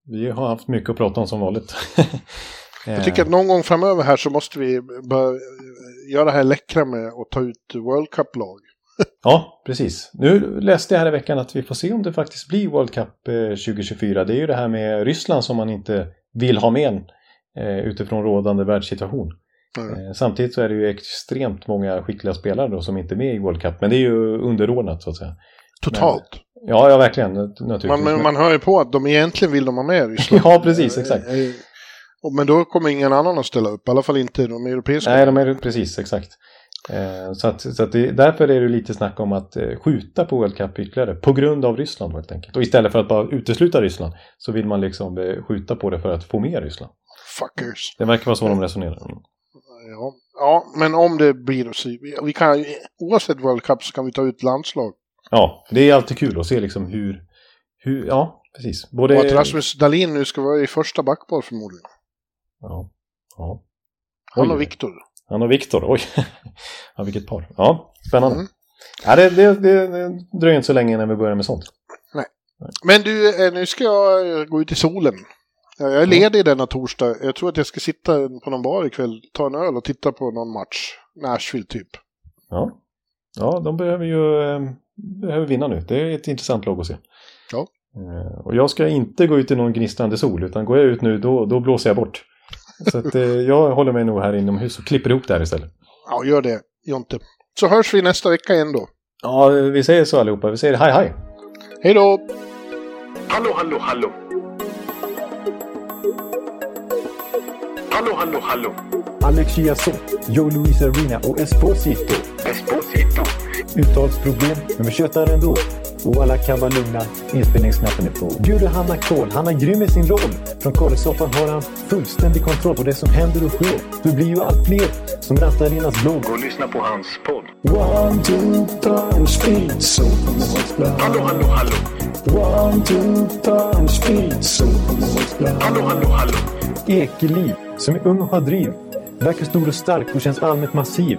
vi har haft mycket att prata om som vanligt. Jag tycker att någon gång framöver här så måste vi börja göra det här läckra med att ta ut World Cup-lag. Ja, precis. Nu läste jag här i veckan att vi får se om det faktiskt blir World Cup eh, 2024. Det är ju det här med Ryssland som man inte vill ha med eh, utifrån rådande världssituation. Mm. Eh, Samtidigt så är det ju extremt många skickliga spelare då som inte är med i World Cup. Men det är ju underordnat så att säga. Totalt. Ja, ja verkligen. Naturligtvis. Man, men man hör ju på att de egentligen vill de ha med Ryssland. Ja, precis, exakt. Men då kommer ingen annan att ställa upp, i alla fall inte de europeiska. Nej, de är precis, exakt. Eh, så att, så att det, därför är det lite snack om att eh, skjuta på World Cup ytterligare. På grund av Ryssland helt enkelt. Och istället för att bara utesluta Ryssland så vill man liksom eh, skjuta på det för att få med Ryssland. Fuckers. Det verkar vara så de resonerar. Mm. Ja. ja, men om det blir så. vi- Vi kan, oavsett World Cup så kan vi ta ut landslag. Ja, det är alltid kul att se liksom hur... hur ja, precis. Både... Och att Rasmus Dahlin nu ska vara i första backpar förmodligen. Ja. ja. Han och Viktor. Han och Viktor, oj. ja, vilket par. Ja, spännande. Mm. Ja, det, det, det, det dröjer inte så länge innan vi börjar med sånt. Men du, eh, nu ska jag eh, gå ut i solen. Ja, Jag är ledig denna torsdag. Jag tror att jag ska sitta på någon bar ikväll, ta en öl och titta på någon match. Nashville typ. Ja, ja de behöver ju eh, behöver vinna nu. Det är ett intressant lag att se. Ja. Eh, Och jag ska inte gå ut i någon gnistrande sol, utan går jag ut nu då, då blåser jag bort. Så att, eh, jag håller mig nog här inomhus och klipper ihop det här istället. Ja, gör det, Jonte. Så hörs vi nästa vecka igen då. Ja, vi säger så allihopa. Vi säger hej hej. Hej då! Hallå, hallå, hallå. Hallå, hallå, hallå. Alex Chiazot, Joe Luis Arena och Esposito. Esposito. Uttalsproblem, men vi tjötar ändå. Och alla kan vara lugna, inspelningsknappen är på. Bjuder Hanna Kohl, han är grym i sin roll. Från Kållesoffan har han fullständig kontroll på det som händer och sker. Det blir ju allt fler som rattar in hans blogg. Och lyssna på hans podd. One, two, time, speed, so Hallå, hallå, hallå. One, two, time, speed, so Hallå, hallå, hallå. Ekeliv, som är ung och har driv. Verkar stor och stark och känns allmänt massiv.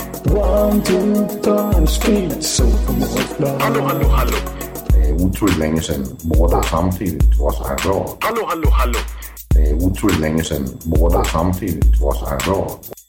One, two, time, speed, so Hallå, hallå, hallå. Det er utroligt længe siden mor, der samtidig trods har råd. Hallå, hallå, hallå. Det er utroligt længe siden mor, der samtidig trods har råd.